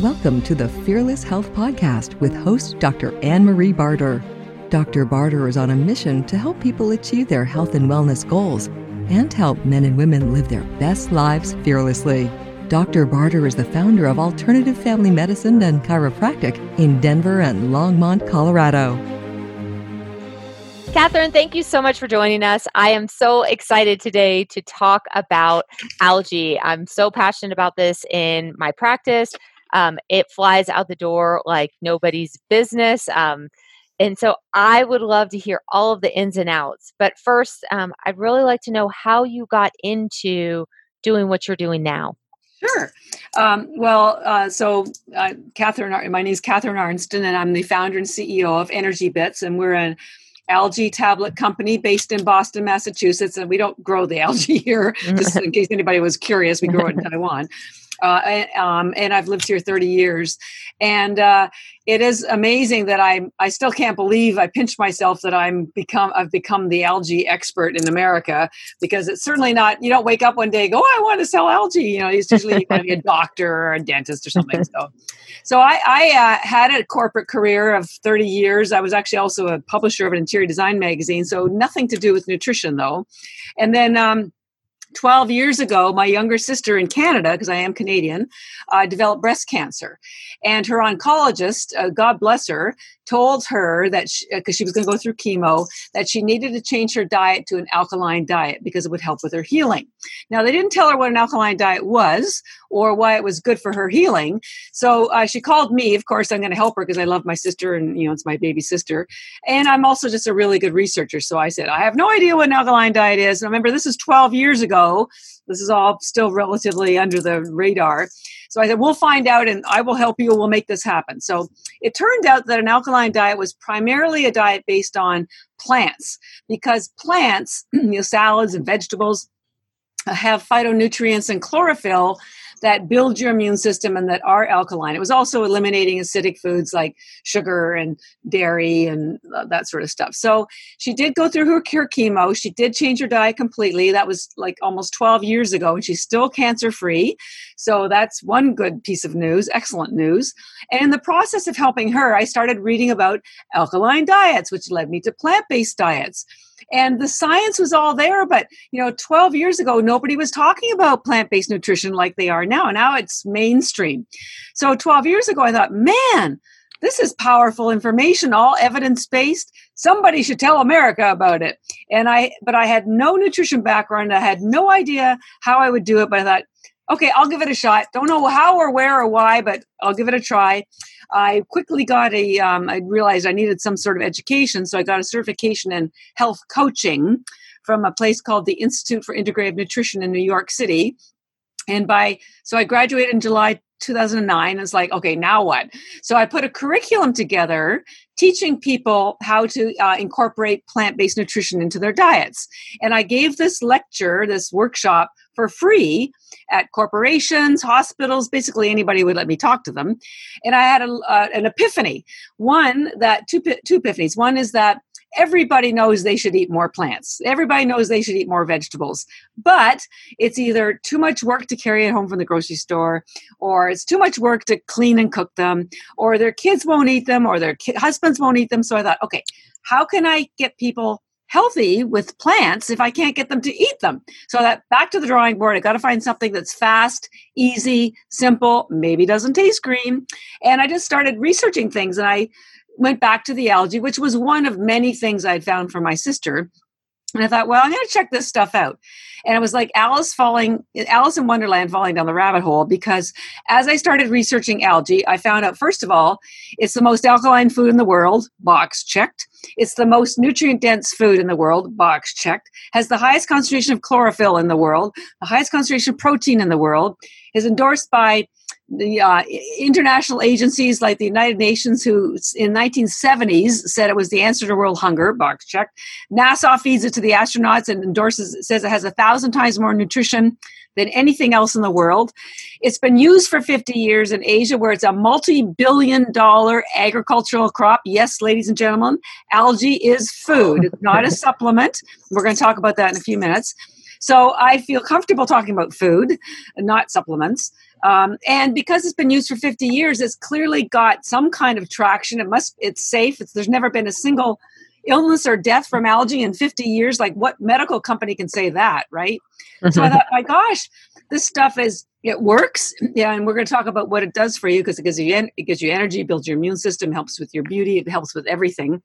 Welcome to the Fearless Health Podcast with host Dr. Anne Marie Barter. Dr. Barter is on a mission to help people achieve their health and wellness goals and help men and women live their best lives fearlessly. Dr. Barter is the founder of Alternative Family Medicine and Chiropractic in Denver and Longmont, Colorado. Catherine, thank you so much for joining us. I am so excited today to talk about algae. I'm so passionate about this in my practice. Um, it flies out the door like nobody's business. Um, and so I would love to hear all of the ins and outs. But first, um, I'd really like to know how you got into doing what you're doing now. Sure. Um, well, uh, so uh, Catherine, my name is Catherine Arnston, and I'm the founder and CEO of Energy Bits, and we're an algae tablet company based in Boston, Massachusetts. And we don't grow the algae here, just in case anybody was curious. We grow it in Taiwan uh, um, and I've lived here 30 years. And uh, it is amazing that I I still can't believe I pinch myself that I'm become I've become the algae expert in America because it's certainly not. You don't wake up one day and go, oh, I want to sell algae. You know, it's usually going to be a doctor or a dentist or something. So, so I, I uh, had a corporate career of 30 years. I was actually also a publisher of an interior design magazine. So nothing to do with nutrition though. And then. Um, 12 years ago, my younger sister in Canada, because I am Canadian, uh, developed breast cancer. And her oncologist, uh, God bless her, told her that because she, uh, she, was going to go through chemo, that she needed to change her diet to an alkaline diet because it would help with her healing. Now, they didn't tell her what an alkaline diet was or why it was good for her healing. So uh, she called me. Of course, I'm going to help her because I love my sister and, you know, it's my baby sister. And I'm also just a really good researcher. So I said, I have no idea what an alkaline diet is. And remember, this is 12 years ago. This is all still relatively under the radar. So I said, we'll find out and I will help you. We'll make this happen. So it turned out that an alkaline diet was primarily a diet based on plants because plants, you know, salads and vegetables, uh, have phytonutrients and chlorophyll that build your immune system and that are alkaline. It was also eliminating acidic foods like sugar and dairy and uh, that sort of stuff. So she did go through her cure chemo. She did change her diet completely. That was like almost 12 years ago, and she's still cancer free. So that's one good piece of news, excellent news. And in the process of helping her, I started reading about alkaline diets, which led me to plant based diets and the science was all there but you know 12 years ago nobody was talking about plant-based nutrition like they are now now it's mainstream. So 12 years ago i thought man this is powerful information all evidence-based. Somebody should tell america about it. And i but i had no nutrition background. I had no idea how i would do it but i thought okay i'll give it a shot. Don't know how or where or why but i'll give it a try I quickly got a. Um, I realized I needed some sort of education, so I got a certification in health coaching from a place called the Institute for Integrative Nutrition in New York City. And by so I graduated in July 2009. It's like, okay, now what? So I put a curriculum together teaching people how to uh, incorporate plant based nutrition into their diets. And I gave this lecture, this workshop for free at corporations, hospitals, basically anybody would let me talk to them. And I had a, uh, an epiphany. One that two two epiphanies. One is that everybody knows they should eat more plants. Everybody knows they should eat more vegetables. But it's either too much work to carry it home from the grocery store, or it's too much work to clean and cook them, or their kids won't eat them, or their ki- husbands won't eat them. So I thought, okay, how can I get people healthy with plants if I can't get them to eat them. So that back to the drawing board, I got to find something that's fast, easy, simple, maybe doesn't taste green. And I just started researching things and I went back to the algae, which was one of many things I'd found for my sister. And I thought, well, I'm going to check this stuff out. And it was like Alice falling, Alice in Wonderland falling down the rabbit hole because as I started researching algae, I found out, first of all, it's the most alkaline food in the world, box checked. It's the most nutrient dense food in the world, box checked. Has the highest concentration of chlorophyll in the world, the highest concentration of protein in the world, is endorsed by the uh, international agencies like the United Nations, who in 1970s said it was the answer to world hunger, box check. NASA feeds it to the astronauts and endorses it, says it has a thousand times more nutrition than anything else in the world. It's been used for 50 years in Asia, where it's a multi billion dollar agricultural crop. Yes, ladies and gentlemen, algae is food, not a supplement. We're going to talk about that in a few minutes. So I feel comfortable talking about food, not supplements. Um, and because it's been used for 50 years, it's clearly got some kind of traction. It must, it's safe. It's, there's never been a single illness or death from algae in 50 years. Like, what medical company can say that, right? So I thought, my gosh, this stuff is it works. Yeah, and we're going to talk about what it does for you because it gives you en- it gives you energy, builds your immune system, helps with your beauty, it helps with everything.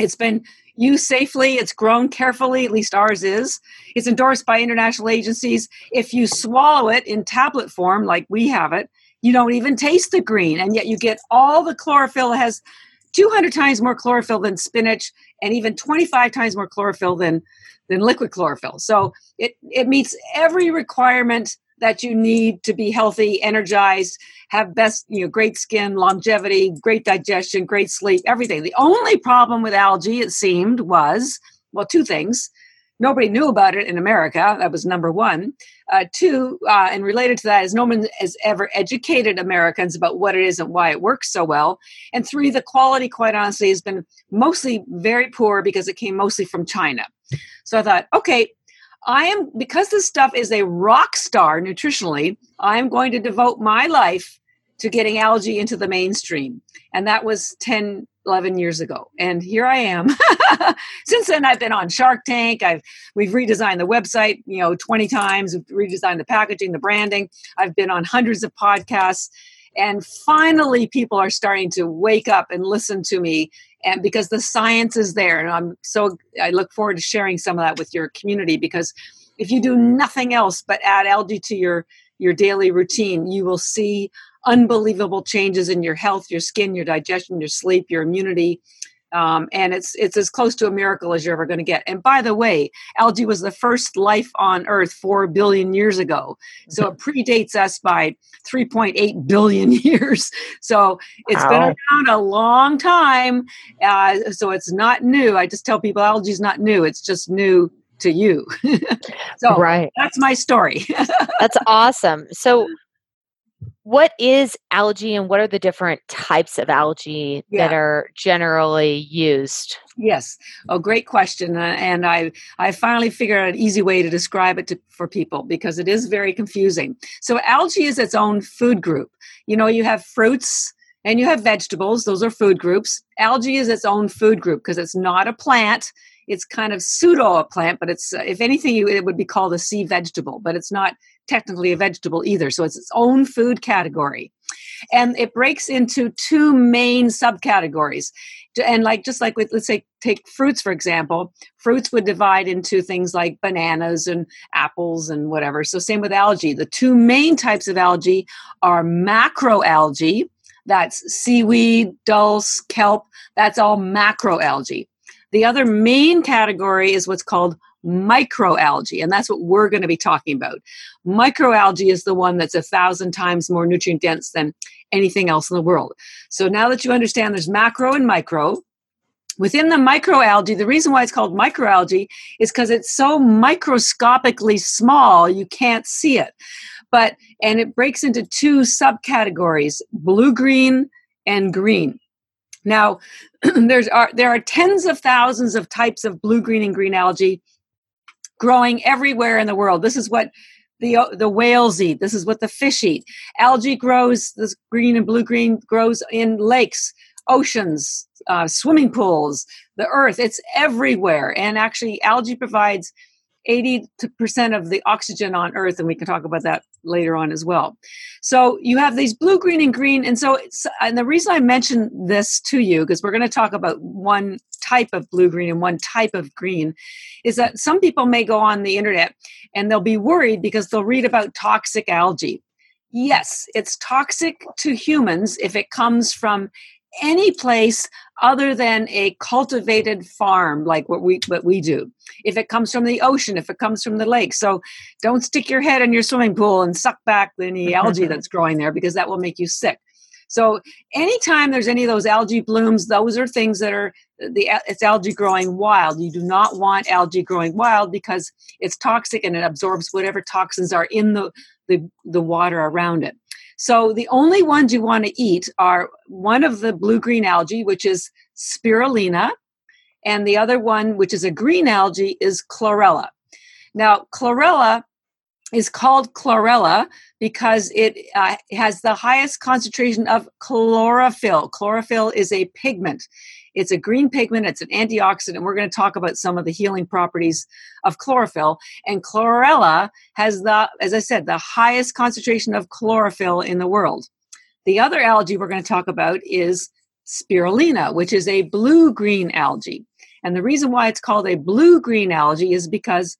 It's been used safely. It's grown carefully. At least ours is. It's endorsed by international agencies. If you swallow it in tablet form, like we have it, you don't even taste the green, and yet you get all the chlorophyll. It has 200 times more chlorophyll than spinach, and even 25 times more chlorophyll than than liquid chlorophyll. So it, it meets every requirement that you need to be healthy, energized, have best, you know, great skin, longevity, great digestion, great sleep, everything. The only problem with algae, it seemed, was well, two things. Nobody knew about it in America. That was number one. Uh, two, uh, and related to that, is no one has ever educated Americans about what it is and why it works so well. And three, the quality, quite honestly, has been mostly very poor because it came mostly from China. So I thought, okay, I am, because this stuff is a rock star nutritionally, I'm going to devote my life to getting algae into the mainstream. And that was 10, 11 years ago. And here I am. Since then, I've been on Shark Tank. I've we've redesigned the website, you know, 20 times, we've redesigned the packaging, the branding. I've been on hundreds of podcasts. And finally, people are starting to wake up and listen to me and because the science is there and i'm so i look forward to sharing some of that with your community because if you do nothing else but add algae to your your daily routine you will see unbelievable changes in your health your skin your digestion your sleep your immunity um, and it's it's as close to a miracle as you're ever going to get. And by the way, algae was the first life on Earth four billion years ago, so it predates us by 3.8 billion years. So it's wow. been around a long time. Uh, so it's not new. I just tell people algae is not new. It's just new to you. so right. that's my story. that's awesome. So what is algae and what are the different types of algae yeah. that are generally used? Yes. A oh, great question uh, and i i finally figured out an easy way to describe it to, for people because it is very confusing. So algae is its own food group. You know you have fruits and you have vegetables those are food groups. Algae is its own food group because it's not a plant. It's kind of pseudo a plant but it's uh, if anything it would be called a sea vegetable but it's not technically a vegetable either. So it's its own food category. And it breaks into two main subcategories. And like just like with let's say take fruits for example, fruits would divide into things like bananas and apples and whatever. So same with algae. The two main types of algae are macroalgae, that's seaweed, dulse, kelp, that's all macroalgae. The other main category is what's called microalgae, and that's what we're going to be talking about. Microalgae is the one that's a thousand times more nutrient dense than anything else in the world. So now that you understand there's macro and micro, within the microalgae, the reason why it's called microalgae is because it's so microscopically small you can't see it. But and it breaks into two subcategories, blue green and green. Now, there's are there are tens of thousands of types of blue, green, and green algae growing everywhere in the world. This is what the the whales eat. This is what the fish eat. Algae grows. This green and blue green grows in lakes, oceans, uh, swimming pools, the earth. It's everywhere. And actually, algae provides 80% of the oxygen on earth and we can talk about that later on as well. So you have these blue green and green and so and the reason i mention this to you because we're going to talk about one type of blue green and one type of green is that some people may go on the internet and they'll be worried because they'll read about toxic algae. Yes it's toxic to humans if it comes from any place other than a cultivated farm like what we what we do. If it comes from the ocean if it comes from the lake. So don't stick your head in your swimming pool and suck back any algae that's growing there because that will make you sick. So anytime there's any of those algae blooms those are things that are the it's algae growing wild. You do not want algae growing wild because it's toxic and it absorbs whatever toxins are in the the, the water around it so the only ones you want to eat are one of the blue green algae, which is spirulina, and the other one, which is a green algae, is chlorella. Now, chlorella is called chlorella because it uh, has the highest concentration of chlorophyll. Chlorophyll is a pigment. It's a green pigment, it's an antioxidant. We're going to talk about some of the healing properties of chlorophyll. And chlorella has the, as I said, the highest concentration of chlorophyll in the world. The other algae we're going to talk about is spirulina, which is a blue green algae. And the reason why it's called a blue green algae is because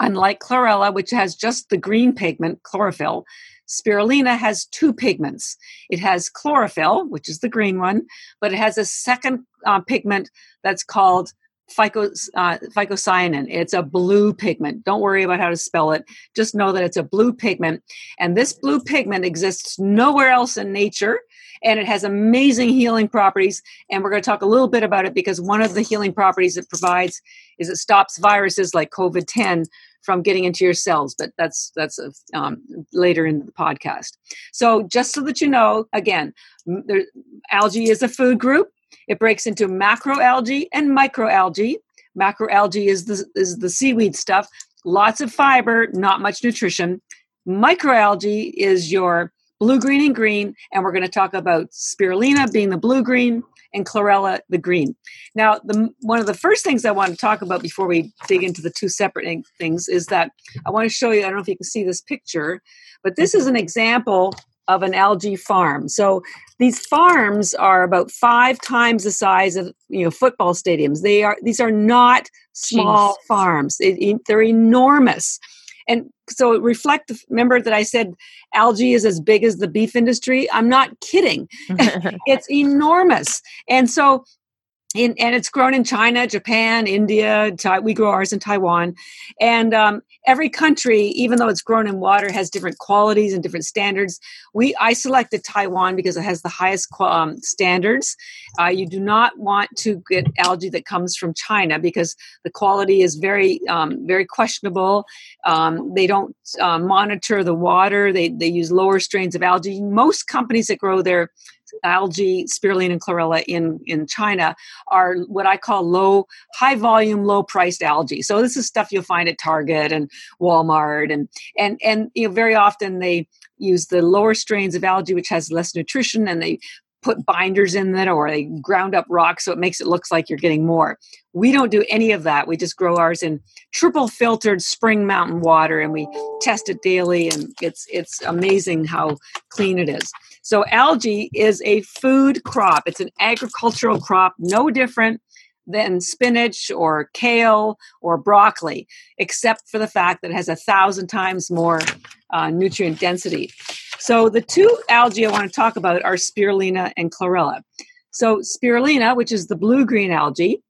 Unlike chlorella, which has just the green pigment, chlorophyll, spirulina has two pigments. It has chlorophyll, which is the green one, but it has a second uh, pigment that's called uh, phycocyanin. It's a blue pigment. Don't worry about how to spell it. Just know that it's a blue pigment. And this blue pigment exists nowhere else in nature. And it has amazing healing properties. And we're going to talk a little bit about it because one of the healing properties it provides is it stops viruses like COVID 10 from getting into your cells but that's that's a, um, later in the podcast so just so that you know again there, algae is a food group it breaks into macroalgae and microalgae. Macroalgae is the, is the seaweed stuff, lots of fiber, not much nutrition. Microalgae is your blue, green, and green. And we're going to talk about spirulina being the blue green and chlorella the green. Now, the, one of the first things I want to talk about before we dig into the two separate things is that I want to show you, I don't know if you can see this picture, but this is an example of an algae farm. So these farms are about five times the size of you know football stadiums. They are these are not small Jeez. farms. It, it, they're enormous, and so reflect. Remember that I said algae is as big as the beef industry. I'm not kidding. it's enormous, and so in, and it's grown in China, Japan, India. we grow ours in Taiwan, and um, every country, even though it's grown in water, has different qualities and different standards. We I selected Taiwan because it has the highest um, standards. Uh, you do not want to get algae that comes from China because the quality is very um, very questionable. Um, they don't uh, monitor the water. They they use lower strains of algae. Most companies that grow their algae, spirulina, and chlorella in, in China are what I call low, high volume, low priced algae. So this is stuff you'll find at Target and Walmart, and and and you know very often they use the lower strains of algae, which has less nutrition, and they put binders in it or they ground up rocks so it makes it look like you're getting more. We don't do any of that. We just grow ours in triple filtered spring mountain water and we test it daily and it's it's amazing how clean it is. So algae is a food crop. It's an agricultural crop no different than spinach or kale or broccoli, except for the fact that it has a thousand times more uh, nutrient density. So the two algae I want to talk about are spirulina and chlorella. So spirulina, which is the blue-green algae,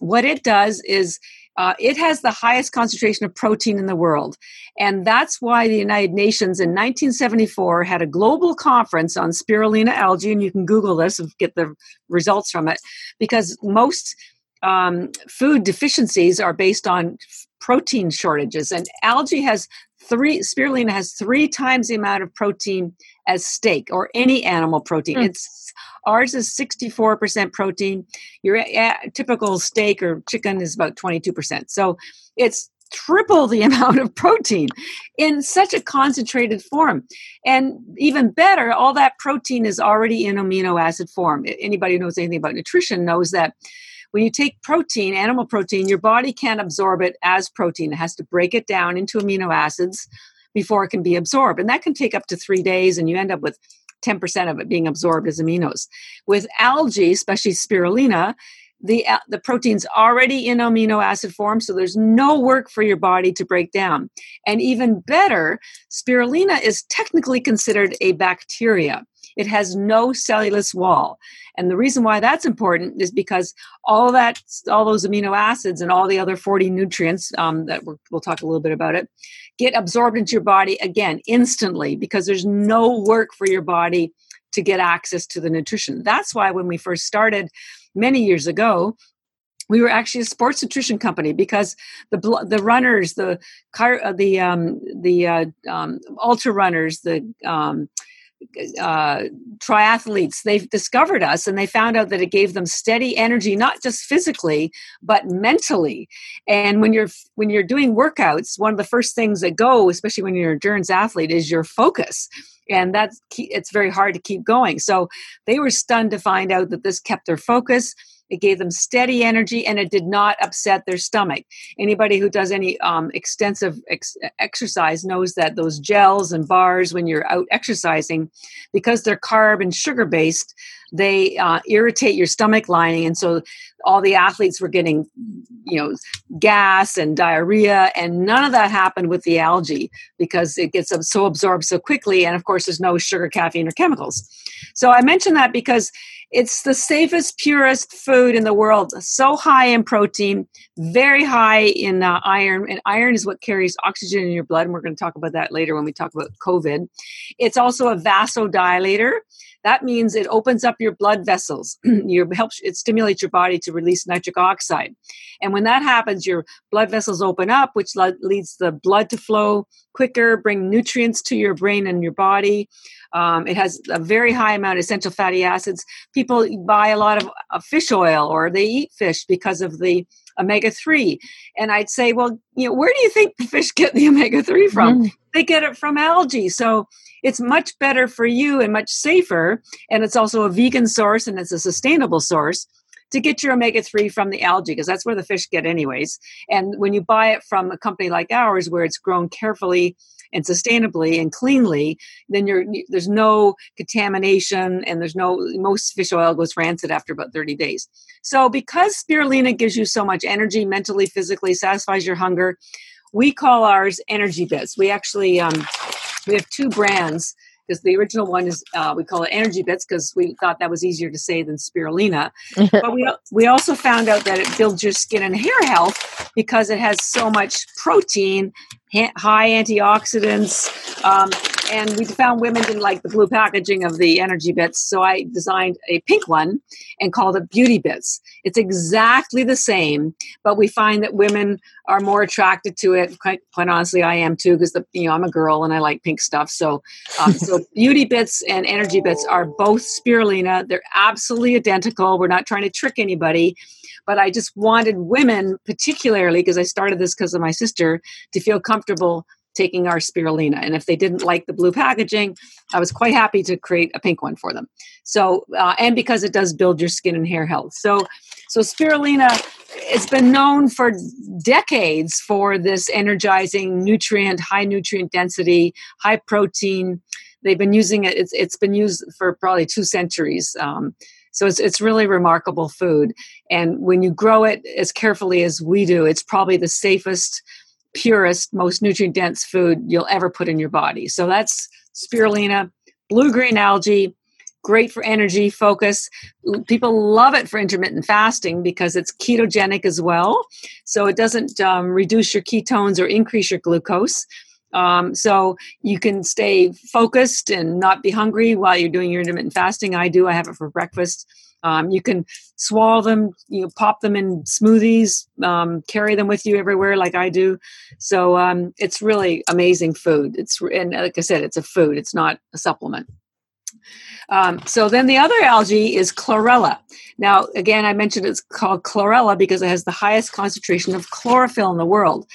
what it does is uh, it has the highest concentration of protein in the world. And that's why the United Nations in 1974 had a global conference on spirulina algae. And you can Google this and get the results from it because most um, food deficiencies are based on protein shortages. And algae has three, spirulina has three times the amount of protein as steak or any animal protein. Mm. It's Ours is 64% protein. Your typical steak or chicken is about 22%. So it's triple the amount of protein in such a concentrated form. And even better, all that protein is already in amino acid form. Anybody who knows anything about nutrition knows that when you take protein, animal protein, your body can't absorb it as protein. It has to break it down into amino acids before it can be absorbed. And that can take up to three days, and you end up with 10% of it being absorbed as aminos. With algae, especially spirulina, the, uh, the protein's already in amino acid form, so there's no work for your body to break down. And even better, spirulina is technically considered a bacteria. It has no cellulose wall. And the reason why that's important is because all that, all those amino acids and all the other 40 nutrients um, that we will talk a little bit about it, get absorbed into your body again instantly because there's no work for your body to get access to the nutrition. That's why when we first started many years ago, we were actually a sports nutrition company because the bl- the runners, the car, uh, the um, the uh, um, ultra runners, the um, uh, triathletes they've discovered us and they found out that it gave them steady energy not just physically but mentally. And when you're when you're doing workouts one of the first things that go especially when you're an endurance athlete is your focus. And that's it's very hard to keep going. So they were stunned to find out that this kept their focus it gave them steady energy and it did not upset their stomach. Anybody who does any um, extensive ex- exercise knows that those gels and bars, when you're out exercising, because they're carb and sugar based, they uh, irritate your stomach lining. And so all the athletes were getting, you know, gas and diarrhea. And none of that happened with the algae because it gets so absorbed so quickly. And of course, there's no sugar, caffeine, or chemicals. So I mention that because it's the safest, purest food in the world. So high in protein, very high in uh, iron, and iron is what carries oxygen in your blood. And we're going to talk about that later when we talk about COVID. It's also a vasodilator. That means it opens up your blood vessels. your helps it stimulates your body to release nitric oxide, and when that happens, your blood vessels open up, which leads the blood to flow quicker, bring nutrients to your brain and your body. Um, it has a very high amount of essential fatty acids. People buy a lot of, of fish oil or they eat fish because of the omega 3 and i'd say well you know where do you think the fish get the omega 3 from? Mm. they get it from algae. So it's much better for you and much safer. And it's also a vegan source and it's a sustainable source to get your omega 3 from the algae because that's where the fish get anyways. And when you buy it from a company like ours where it's grown carefully and sustainably and cleanly, then you're there's no contamination and there's no most fish oil goes rancid after about 30 days. So because spirulina gives you so much energy, mentally, physically, satisfies your hunger, we call ours energy bits. We actually um, we have two brands because the original one is uh, we call it energy bits because we thought that was easier to say than spirulina but we, we also found out that it builds your skin and hair health because it has so much protein high antioxidants. Um, and we found women didn't like the blue packaging of the energy bits, so I designed a pink one and called it Beauty Bits. It's exactly the same, but we find that women are more attracted to it. Quite, quite honestly, I am too, because you know I'm a girl and I like pink stuff. So, um, so Beauty Bits and Energy Bits are both spirulina. They're absolutely identical. We're not trying to trick anybody but I just wanted women, particularly because I started this because of my sister, to feel comfortable taking our spirulina. And if they didn't like the blue packaging, I was quite happy to create a pink one for them. So, uh, and because it does build your skin and hair health. So, so spirulina, it's been known for decades for this energizing nutrient, high nutrient density, high protein. They've been using it. It's, it's been used for probably two centuries. Um, so it's, it's really remarkable food. And when you grow it as carefully as we do, it's probably the safest, purest, most nutrient dense food you'll ever put in your body. So that's spirulina, blue green algae, great for energy, focus. People love it for intermittent fasting because it's ketogenic as well. So it doesn't um, reduce your ketones or increase your glucose. Um, so you can stay focused and not be hungry while you're doing your intermittent fasting. I do. I have it for breakfast. Um, you can swallow them, you know, pop them in smoothies, um, carry them with you everywhere, like I do. So um, it's really amazing food. It's and like I said, it's a food. It's not a supplement. Um, so then the other algae is chlorella. Now, again, I mentioned it's called chlorella because it has the highest concentration of chlorophyll in the world.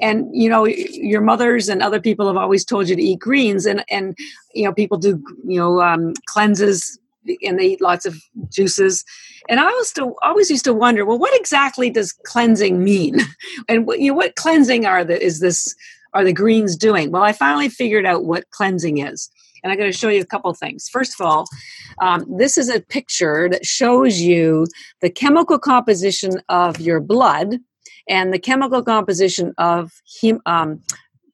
And you know, your mothers and other people have always told you to eat greens, and and you know, people do you know um, cleanses and they eat lots of juices. And I always, to, always used to wonder, well, what exactly does cleansing mean? And what you know, what cleansing are the is this are the greens doing? Well, I finally figured out what cleansing is and I'm going to show you a couple things. First of all, um, this is a picture that shows you the chemical composition of your blood and the chemical composition of hem- um,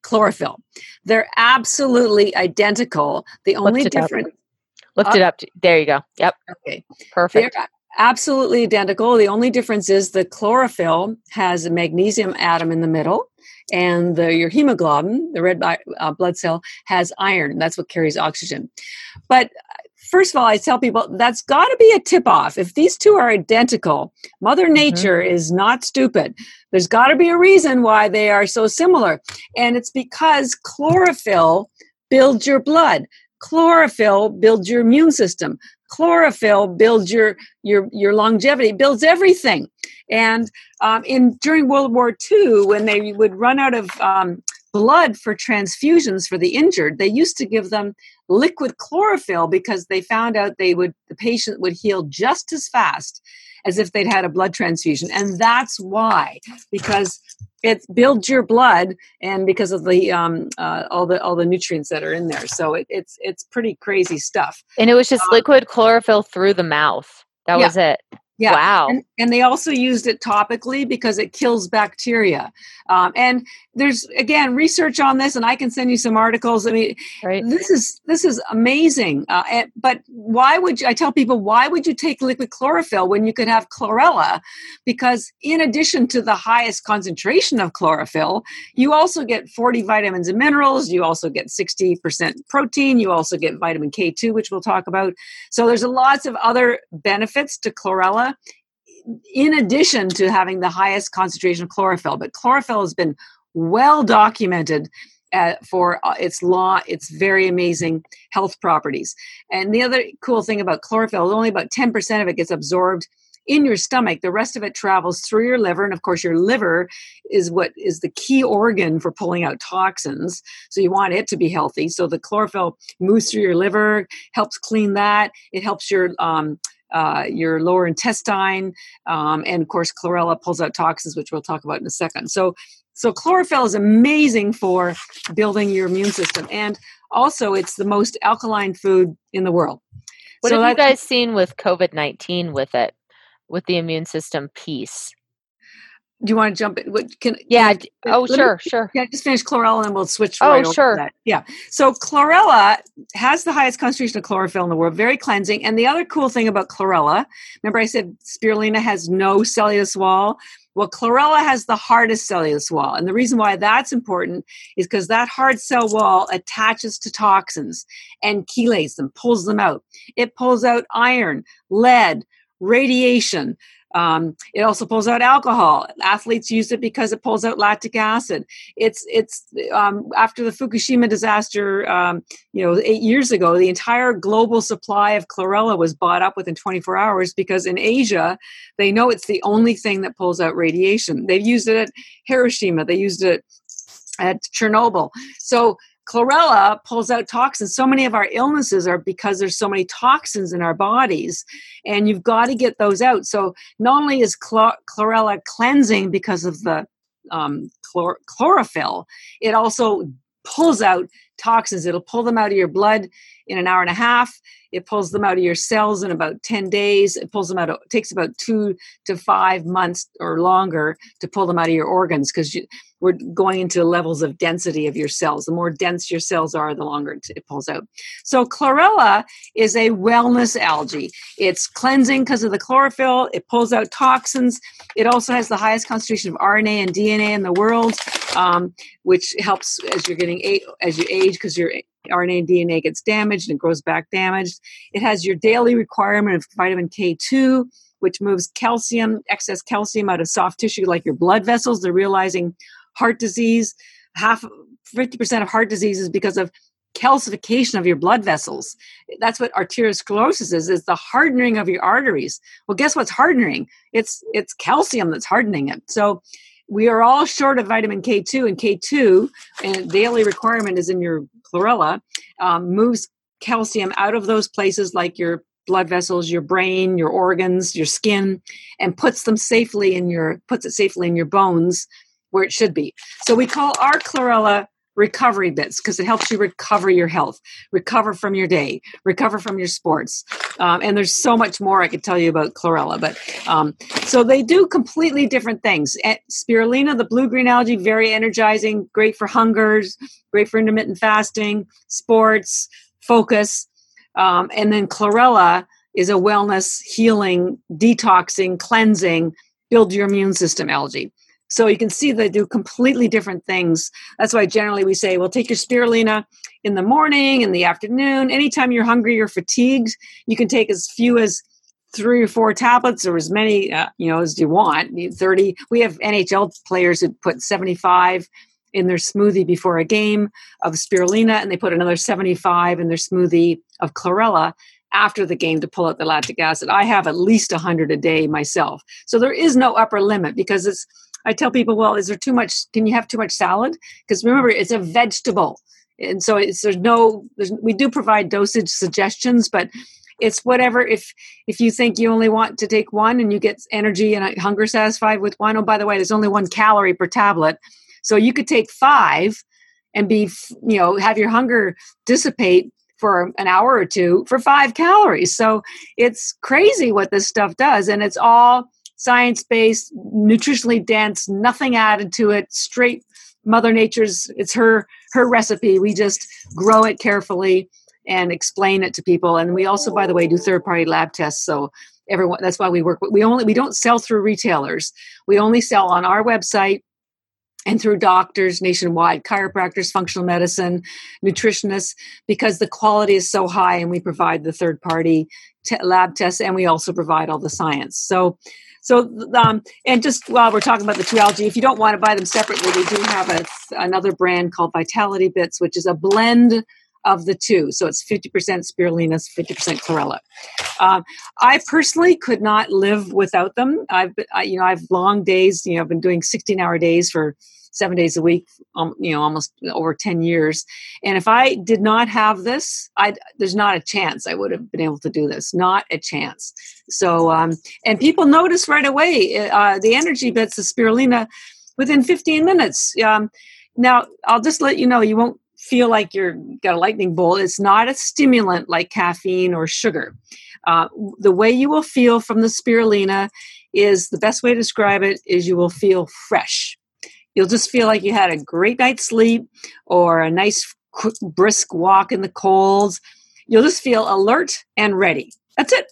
chlorophyll. They're absolutely identical. The only difference. Looked uh, it up. There you go. Yep. Okay. Perfect. They're absolutely identical. The only difference is the chlorophyll has a magnesium atom in the middle and the, your hemoglobin, the red uh, blood cell, has iron. That's what carries oxygen. But first of all, I tell people that's got to be a tip off. If these two are identical, Mother mm-hmm. Nature mm-hmm. is not stupid. There's got to be a reason why they are so similar. And it's because chlorophyll builds your blood. chlorophyll builds your immune system chlorophyll builds your your your longevity builds everything and um, in during world war ii when they would run out of um, blood for transfusions for the injured they used to give them liquid chlorophyll because they found out they would the patient would heal just as fast as if they'd had a blood transfusion. And that's why because it builds your blood and because of the um, uh, all the all the nutrients that are in there. So it, it's it's pretty crazy stuff. And it was just um, liquid chlorophyll through the mouth. That yeah. was it yeah. Wow. And, and, they also used it topically because it kills bacteria. Um, and there's again research on this, and I can send you some articles. I mean, right. this is this is amazing. Uh, and, but why would you? I tell people why would you take liquid chlorophyll when you could have chlorella? Because in addition to the highest concentration of chlorophyll, you also get 40 vitamins and minerals. You also get 60% protein. You also get vitamin K2, which we'll talk about. So there's lots of other benefits to chlorella in addition to having the highest concentration of chlorophyll. But chlorophyll has been well documented uh, for uh, its law, its very amazing health properties. And the other cool thing about chlorophyll is only about 10% of it gets absorbed in your stomach. The rest of it travels through your liver. And of course, your liver is what is the key organ for pulling out toxins. So you want it to be healthy. So the chlorophyll moves through your liver, helps clean that. It helps your um, uh, your lower intestine, um, and of course, chlorella pulls out toxins, which we'll talk about in a second. So, so chlorophyll is amazing for building your immune system, and also it's the most alkaline food in the world. What so have you guys seen with COVID nineteen with it, with the immune system piece? do you want to jump in? What can? Yeah. Can oh, sure, me, sure. Yeah, just finish chlorella, and we'll switch. Oh, right sure. that. Yeah. So chlorella has the highest concentration of chlorophyll in the world. Very cleansing. And the other cool thing about chlorella, remember I said spirulina has no cellulose wall. Well, chlorella has the hardest cellulose wall. And the reason why that's important is because that hard cell wall attaches to toxins and chelates them, pulls them out. It pulls out iron, lead, radiation, um, it also pulls out alcohol. Athletes use it because it pulls out lactic acid. It's it's um, after the Fukushima disaster, um, you know, eight years ago, the entire global supply of chlorella was bought up within 24 hours because in Asia they know it's the only thing that pulls out radiation. They've used it at Hiroshima. They used it at Chernobyl. So chlorella pulls out toxins. So many of our illnesses are because there's so many toxins in our bodies, and you've got to get those out. So not only is chlor- chlorella cleansing because of the um, chlor- chlorophyll, it also pulls out toxins. It'll pull them out of your blood in an hour and a half. It pulls them out of your cells in about 10 days. It pulls them out, it takes about two to five months or longer to pull them out of your organs because we're going into levels of density of your cells. The more dense your cells are, the longer it pulls out. So, chlorella is a wellness algae. It's cleansing because of the chlorophyll, it pulls out toxins. It also has the highest concentration of RNA and DNA in the world, um, which helps as you're getting as you age because your RNA and DNA gets damaged and grows back damaged. It has your daily requirement of vitamin K2, which moves calcium, excess calcium out of soft tissue like your blood vessels. They're realizing heart disease, half 50% of heart disease is because of calcification of your blood vessels. That's what arteriosclerosis is, is the hardening of your arteries. Well, guess what's hardening? It's it's calcium that's hardening it. So we are all short of vitamin K2, and K2, and daily requirement is in your chlorella, um, moves calcium out of those places like your blood vessels, your brain, your organs, your skin, and puts them safely in your puts it safely in your bones where it should be. So we call our chlorella recovery bits because it helps you recover your health, recover from your day, recover from your sports. Um, and there's so much more I could tell you about chlorella. But um, so they do completely different things. spirulina, the blue green algae, very energizing, great for hungers, great for intermittent fasting, sports, focus. Um, and then chlorella is a wellness, healing, detoxing, cleansing, build your immune system algae. So you can see they do completely different things. That's why generally we say, well, take your spirulina in the morning, in the afternoon, anytime you're hungry or fatigued. You can take as few as three or four tablets or as many, uh, you know, as you want. 30. We have NHL players who put 75 in their smoothie before a game of spirulina and they put another 75 in their smoothie of chlorella after the game to pull out the lactic acid. I have at least 100 a day myself. So there is no upper limit because it's I tell people, well, is there too much can you have too much salad? Because remember it's a vegetable. And so it's there's no there's, we do provide dosage suggestions but it's whatever if if you think you only want to take one and you get energy and uh, hunger satisfied with one oh by the way there's only one calorie per tablet so you could take five and be you know have your hunger dissipate for an hour or two for five calories so it's crazy what this stuff does and it's all science based nutritionally dense nothing added to it straight mother nature's it's her her recipe we just grow it carefully and explain it to people. And we also, by the way, do third party lab tests. So everyone, that's why we work. We only, we don't sell through retailers. We only sell on our website and through doctors nationwide, chiropractors, functional medicine, nutritionists, because the quality is so high and we provide the third party lab tests and we also provide all the science. So, so, um, and just while we're talking about the two algae, if you don't want to buy them separately, we do have a, another brand called Vitality Bits, which is a blend of the two. So it's 50% spirulina, 50% chlorella. Um, I personally could not live without them. I've, I, you know, I've long days, you know, I've been doing 16 hour days for seven days a week, um, you know, almost over 10 years. And if I did not have this, I there's not a chance I would have been able to do this. Not a chance. So, um, and people notice right away uh, the energy bits of spirulina within 15 minutes. Um, now, I'll just let you know, you won't feel like you're got a lightning bolt. It's not a stimulant like caffeine or sugar. Uh, the way you will feel from the spirulina is the best way to describe it is you will feel fresh. You'll just feel like you had a great night's sleep or a nice quick, brisk walk in the cold. You'll just feel alert and ready. That's it.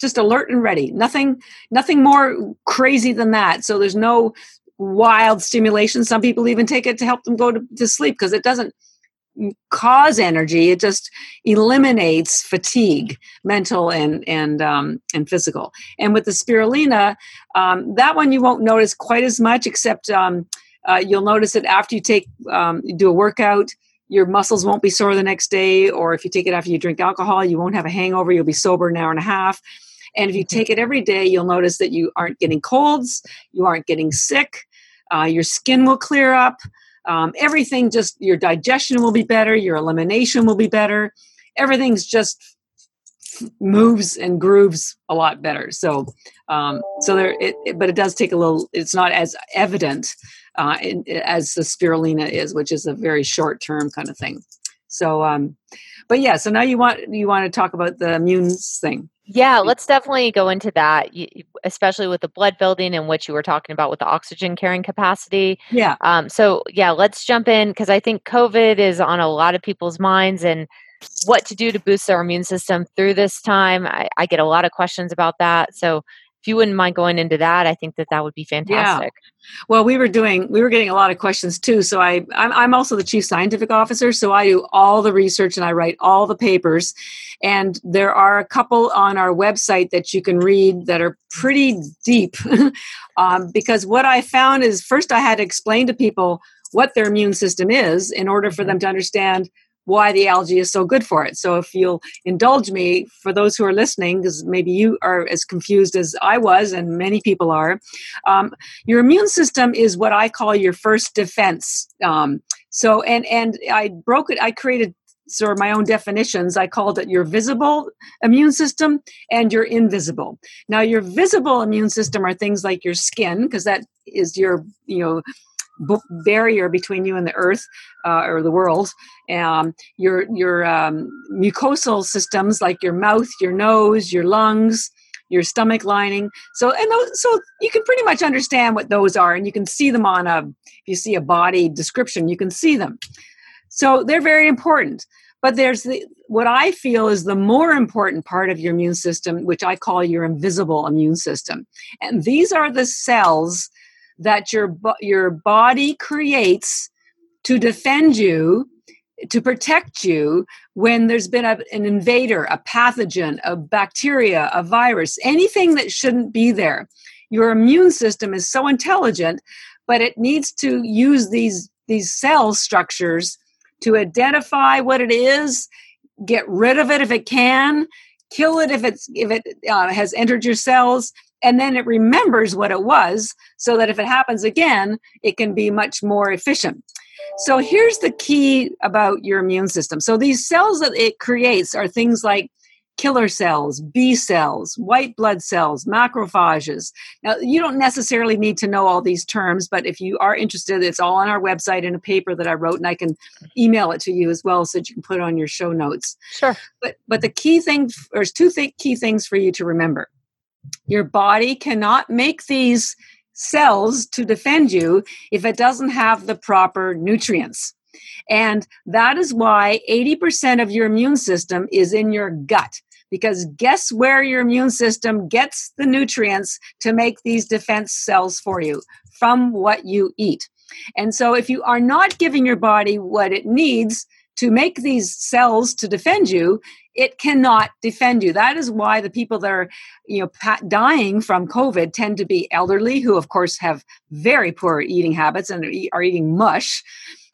Just alert and ready. Nothing nothing more crazy than that. So there's no wild stimulation. Some people even take it to help them go to, to sleep because it doesn't cause energy it just eliminates fatigue mental and and um, and physical and with the spirulina um, that one you won't notice quite as much except um, uh, you'll notice it after you take um, do a workout your muscles won't be sore the next day or if you take it after you drink alcohol you won't have a hangover you'll be sober an hour and a half. And if you take it every day you'll notice that you aren't getting colds you aren't getting sick uh, your skin will clear up um, everything just your digestion will be better your elimination will be better. Everything's just moves and grooves a lot better. So um, so there it, it, but it does take a little it's not as evident uh, in, as the spirulina is which is a very short term kind of thing so um but yeah so now you want you want to talk about the immune thing yeah, let's definitely go into that, especially with the blood building and what you were talking about with the oxygen carrying capacity. Yeah. Um, so, yeah, let's jump in because I think COVID is on a lot of people's minds and what to do to boost their immune system through this time. I, I get a lot of questions about that. So, if you wouldn't mind going into that, I think that that would be fantastic. Yeah. Well, we were doing, we were getting a lot of questions too. So I, I'm, I'm also the chief scientific officer. So I do all the research and I write all the papers. And there are a couple on our website that you can read that are pretty deep. um, because what I found is first I had to explain to people what their immune system is in order for them mm-hmm. to understand why the algae is so good for it. So, if you'll indulge me, for those who are listening, because maybe you are as confused as I was, and many people are, um, your immune system is what I call your first defense. Um, so, and and I broke it. I created sort of my own definitions. I called it your visible immune system and your invisible. Now, your visible immune system are things like your skin, because that is your you know barrier between you and the earth uh, or the world. Um, your your um, mucosal systems like your mouth, your nose, your lungs, your stomach lining. So and those, so you can pretty much understand what those are, and you can see them on a if you see a body description, you can see them. So they're very important. But there's the what I feel is the more important part of your immune system, which I call your invisible immune system. And these are the cells that your your body creates to defend you to protect you when there's been a, an invader a pathogen a bacteria a virus anything that shouldn't be there. Your immune system is so intelligent but it needs to use these these cell structures to identify what it is, get rid of it if it can, kill it if it's if it uh, has entered your cells, and then it remembers what it was, so that if it happens again, it can be much more efficient. So here's the key about your immune system. So these cells that it creates are things like killer cells, B cells, white blood cells, macrophages. Now, you don't necessarily need to know all these terms, but if you are interested, it's all on our website in a paper that I wrote, and I can email it to you as well so that you can put it on your show notes. Sure. But but the key thing, there's two th- key things for you to remember. Your body cannot make these cells to defend you if it doesn't have the proper nutrients. And that is why 80% of your immune system is in your gut because guess where your immune system gets the nutrients to make these defense cells for you? From what you eat. And so, if you are not giving your body what it needs to make these cells to defend you, it cannot defend you. That is why the people that are, you know, dying from COVID tend to be elderly, who of course have very poor eating habits and are eating mush,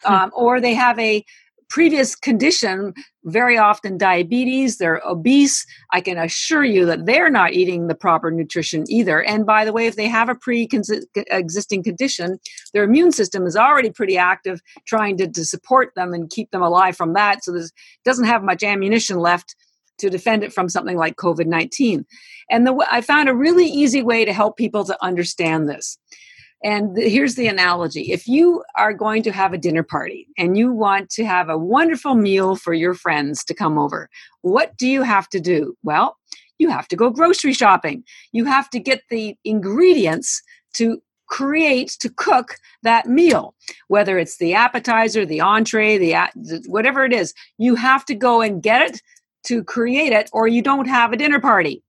hmm. um, or they have a previous condition, very often diabetes, they're obese. I can assure you that they're not eating the proper nutrition either. And by the way, if they have a pre existing condition, their immune system is already pretty active trying to, to support them and keep them alive from that. So this doesn't have much ammunition left to defend it from something like COVID 19. And the, I found a really easy way to help people to understand this. And here's the analogy if you are going to have a dinner party and you want to have a wonderful meal for your friends to come over, what do you have to do? Well, you have to go grocery shopping. You have to get the ingredients to create to cook that meal whether it's the appetizer the entree the whatever it is you have to go and get it to create it or you don't have a dinner party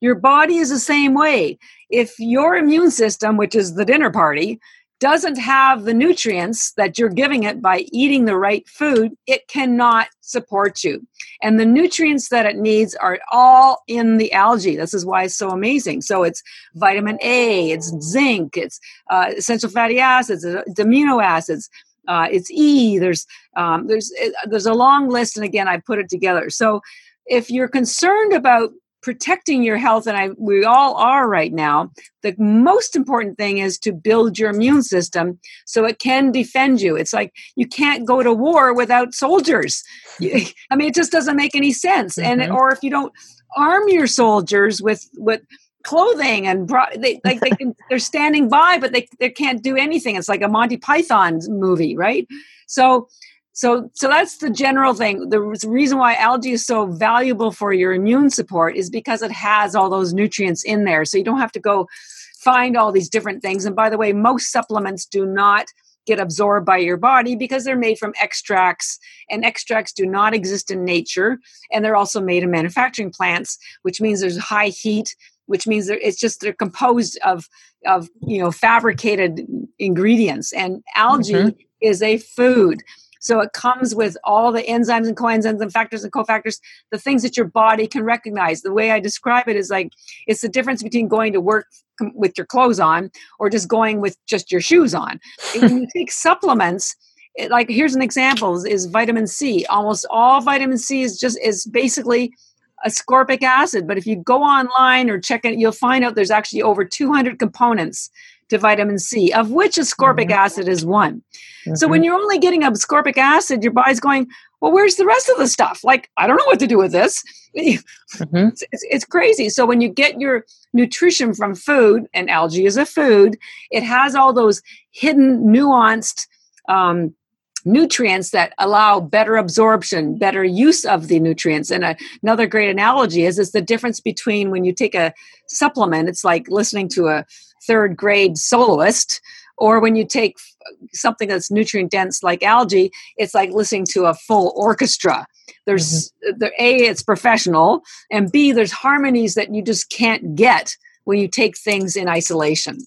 your body is the same way. If your immune system, which is the dinner party, doesn't have the nutrients that you're giving it by eating the right food, it cannot support you. And the nutrients that it needs are all in the algae. This is why it's so amazing. So it's vitamin A, it's zinc, it's uh, essential fatty acids, it's amino acids. Uh, it's E. There's um, there's there's a long list, and again, I put it together. So if you're concerned about protecting your health and I we all are right now. The most important thing is to build your immune system so it can defend you. It's like you can't go to war without soldiers. I mean it just doesn't make any sense. Mm-hmm. and or if you don't arm your soldiers with with clothing and bro- they like they can they're standing by but they they can't do anything. It's like a Monty Python movie right? So so, so that's the general thing. The reason why algae is so valuable for your immune support is because it has all those nutrients in there. So you don't have to go find all these different things. And by the way, most supplements do not get absorbed by your body because they're made from extracts and extracts do not exist in nature and they're also made in manufacturing plants which means there's high heat which means it's just they're composed of of you know fabricated ingredients and algae mm-hmm. is a food so it comes with all the enzymes and coenzymes and factors and cofactors, the things that your body can recognize. The way I describe it is like it's the difference between going to work with your clothes on or just going with just your shoes on. when you take supplements, it, like here's an example is, is vitamin C. Almost all vitamin C is just is basically ascorbic acid. But if you go online or check it, you'll find out there's actually over 200 components to vitamin C, of which ascorbic mm-hmm. acid is one. Mm-hmm. So when mm-hmm. you're only getting ascorbic acid, your body's going, well, where's the rest of the stuff? Like, I don't know what to do with this. Mm-hmm. It's, it's, it's, crazy. So when you get your nutrition from food, and algae is a food, it has all those hidden, nuanced um, nutrients that allow better absorption, better use of the nutrients. And a, another great analogy is is the difference between when you take a supplement, it's like listening to a third grade soloist or when you take something that's nutrient dense like algae it's like listening to a full orchestra there's mm-hmm. the a it's professional and b there's harmonies that you just can't get when you take things in isolation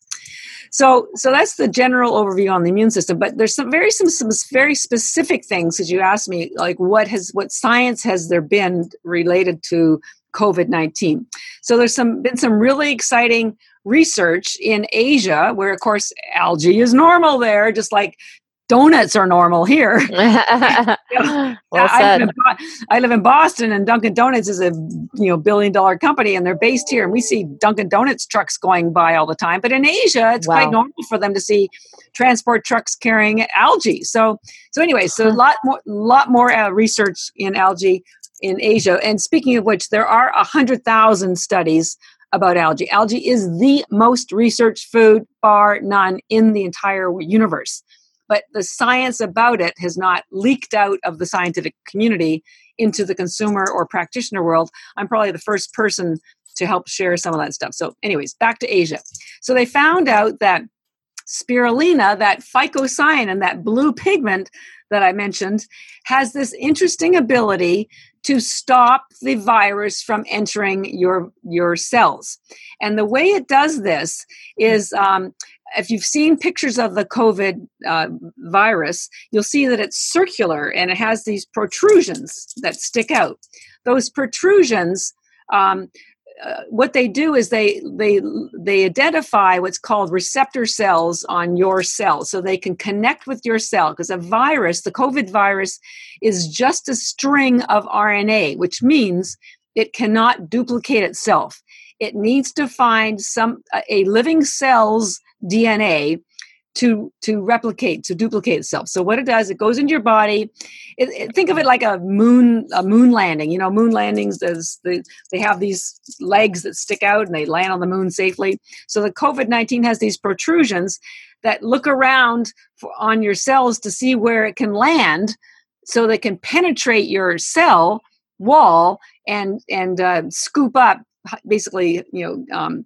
so so that's the general overview on the immune system but there's some very some, some very specific things as you asked me like what has what science has there been related to covid-19 so there's some been some really exciting research in Asia, where of course algae is normal there, just like donuts are normal here. well I, live in, I, live in, Boston, and Dunkin' Donuts is a you know billion dollar company, and they're based here. And we see Dunkin' Donuts trucks going by all the time. But in Asia, it's wow. quite normal for them to see transport trucks carrying algae. So so anyway, so a lot more lot more uh, research in algae in Asia. And speaking of which, there are a hundred thousand studies about algae. Algae is the most researched food, bar none, in the entire universe. But the science about it has not leaked out of the scientific community into the consumer or practitioner world. I'm probably the first person to help share some of that stuff. So, anyways, back to Asia. So, they found out that spirulina, that phycocyanin, that blue pigment that I mentioned, has this interesting ability to stop the virus from entering your your cells. And the way it does this is um, if you've seen pictures of the COVID uh, virus, you'll see that it's circular and it has these protrusions that stick out. Those protrusions um, uh, what they do is they they they identify what's called receptor cells on your cell so they can connect with your cell because a virus the covid virus is just a string of rna which means it cannot duplicate itself. It needs to find some a living cell's dna to to replicate to duplicate itself. So what it does it goes into your body. It, it, think of it like a moon a moon landing. You know moon landings does the, they have these legs that stick out and they land on the moon safely. So the covid-19 has these protrusions that look around for, on your cells to see where it can land so they can penetrate your cell wall and and uh, scoop up basically you know um,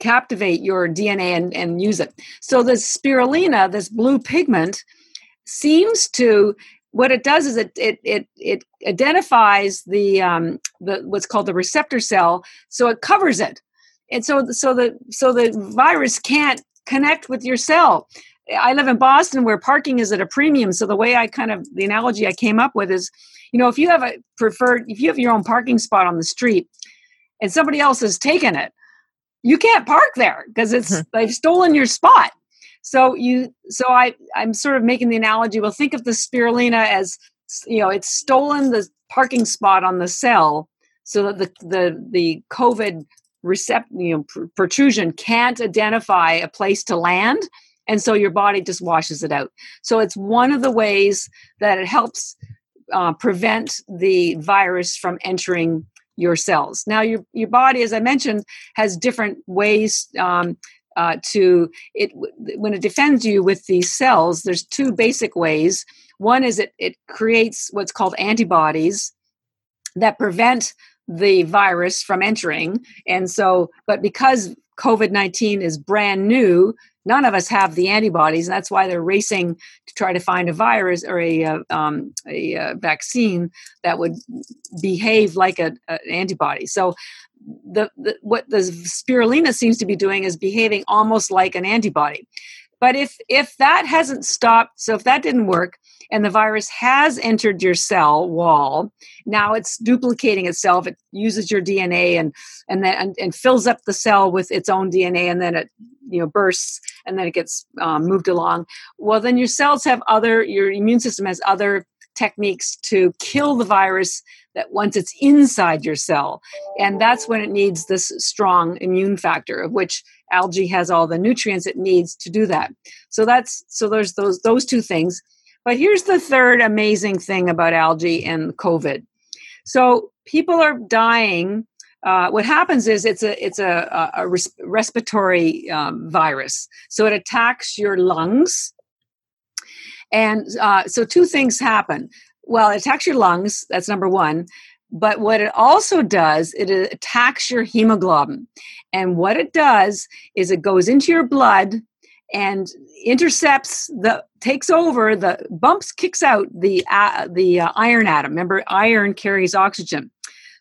captivate your DNA and, and use it. So this spirulina, this blue pigment, seems to what it does is it it it, it identifies the um, the what's called the receptor cell, so it covers it, and so so the so the virus can't connect with your cell. I live in Boston where parking is at a premium. So the way I kind of the analogy I came up with is, you know, if you have a preferred if you have your own parking spot on the street and somebody else has taken it, you can't park there because it's hmm. they've stolen your spot. So you so I I'm sort of making the analogy. Well, think of the spirulina as you know it's stolen the parking spot on the cell so that the the the COVID recept you know pr- protrusion can't identify a place to land and so your body just washes it out so it's one of the ways that it helps uh, prevent the virus from entering your cells. Now, your your body, as I mentioned, has different ways um, uh, to it when it defends you with these cells. There's two basic ways. One is it it creates what's called antibodies that prevent the virus from entering, and so, but because COVID 19 is brand new, none of us have the antibodies, and that's why they're racing to try to find a virus or a, uh, um, a, uh, vaccine that would behave like an antibody. So, the, the, what the spirulina seems to be doing is behaving almost like an antibody. But if if that hasn't stopped, so if that didn't work, and the virus has entered your cell wall now it's duplicating itself it uses your dna and and then and, and fills up the cell with its own dna and then it you know bursts and then it gets um, moved along. Well then your cells have other your immune system has other techniques to kill the virus that once it's inside your cell. And that's when it needs this strong immune factor of which algae has all the nutrients it needs to do that so that's so there's those those two things but here's the third amazing thing about algae and COVID. So people are dying. Uh, what happens is it's a it's a, a, a res- respiratory um, virus, so it attacks your lungs, and uh, so two things happen. Well, it attacks your lungs. That's number one. But what it also does, it attacks your hemoglobin. And what it does is it goes into your blood and intercepts the takes over the bumps kicks out the uh, the uh, iron atom. Remember iron carries oxygen.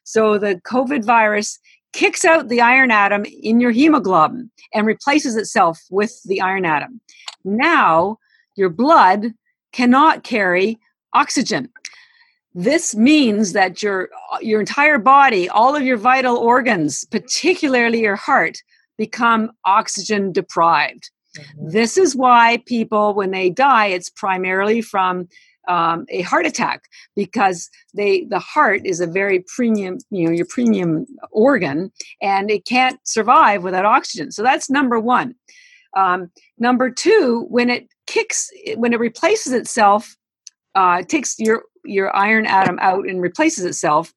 So the covid virus kicks out the iron atom in your hemoglobin and replaces itself with the iron atom. Now your blood cannot carry oxygen this means that your your entire body all of your vital organs particularly your heart become oxygen deprived. Mm-hmm. This is why people, when they die, it's primarily from um, a heart attack because they the heart is a very premium you know your premium organ and it can't survive without oxygen. So that's number one. Um, number two when it kicks when it replaces itself uh, takes your your iron atom out and replaces itself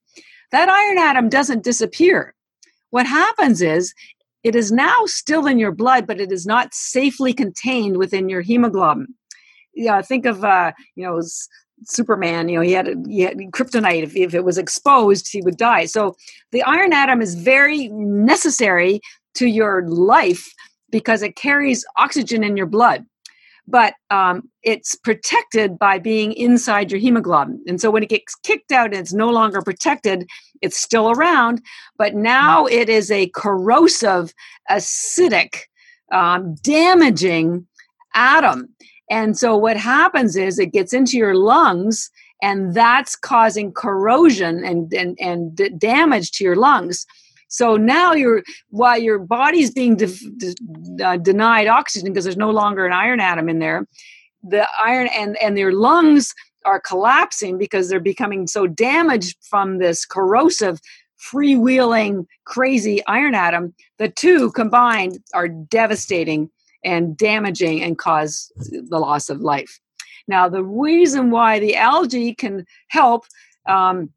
that iron atom doesn't disappear what happens is it is now still in your blood but it is not safely contained within your hemoglobin yeah, think of uh, you know Superman. You know, he had, he had kryptonite. If, if it was exposed, he would die. So the iron atom is very necessary to your life because it carries oxygen in your blood. But um, it's protected by being inside your hemoglobin. And so when it gets kicked out and it's no longer protected, it's still around. But now it is a corrosive, acidic, um, damaging atom and so what happens is it gets into your lungs and that's causing corrosion and, and, and damage to your lungs. So now you're while your body's being de- de- uh, denied oxygen because there's no longer an iron atom in there, the iron and and your lungs are collapsing because they're becoming so damaged from this corrosive freewheeling crazy iron atom the two combined are devastating and damaging and cause the loss of life. Now, the reason why the algae can help, um,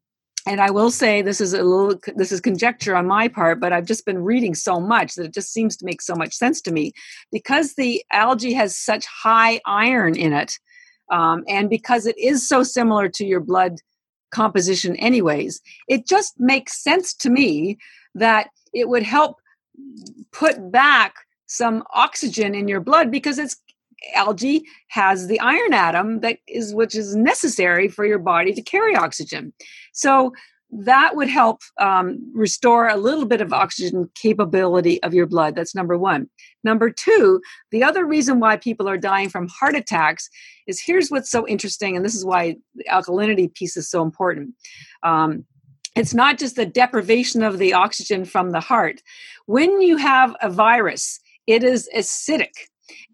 and I will say this is a little, this is conjecture on my part, but I've just been reading so much that it just seems to make so much sense to me. Because the algae has such high iron in it, um, and because it is so similar to your blood composition, anyways, it just makes sense to me that it would help put back some oxygen in your blood because it's algae has the iron atom that is which is necessary for your body to carry oxygen. So that would help um, restore a little bit of oxygen capability of your blood. That's number one. Number two the other reason why people are dying from heart attacks is here's what's so interesting and this is why the alkalinity piece is so important. Um, it's not just the deprivation of the oxygen from the heart. When you have a virus it is acidic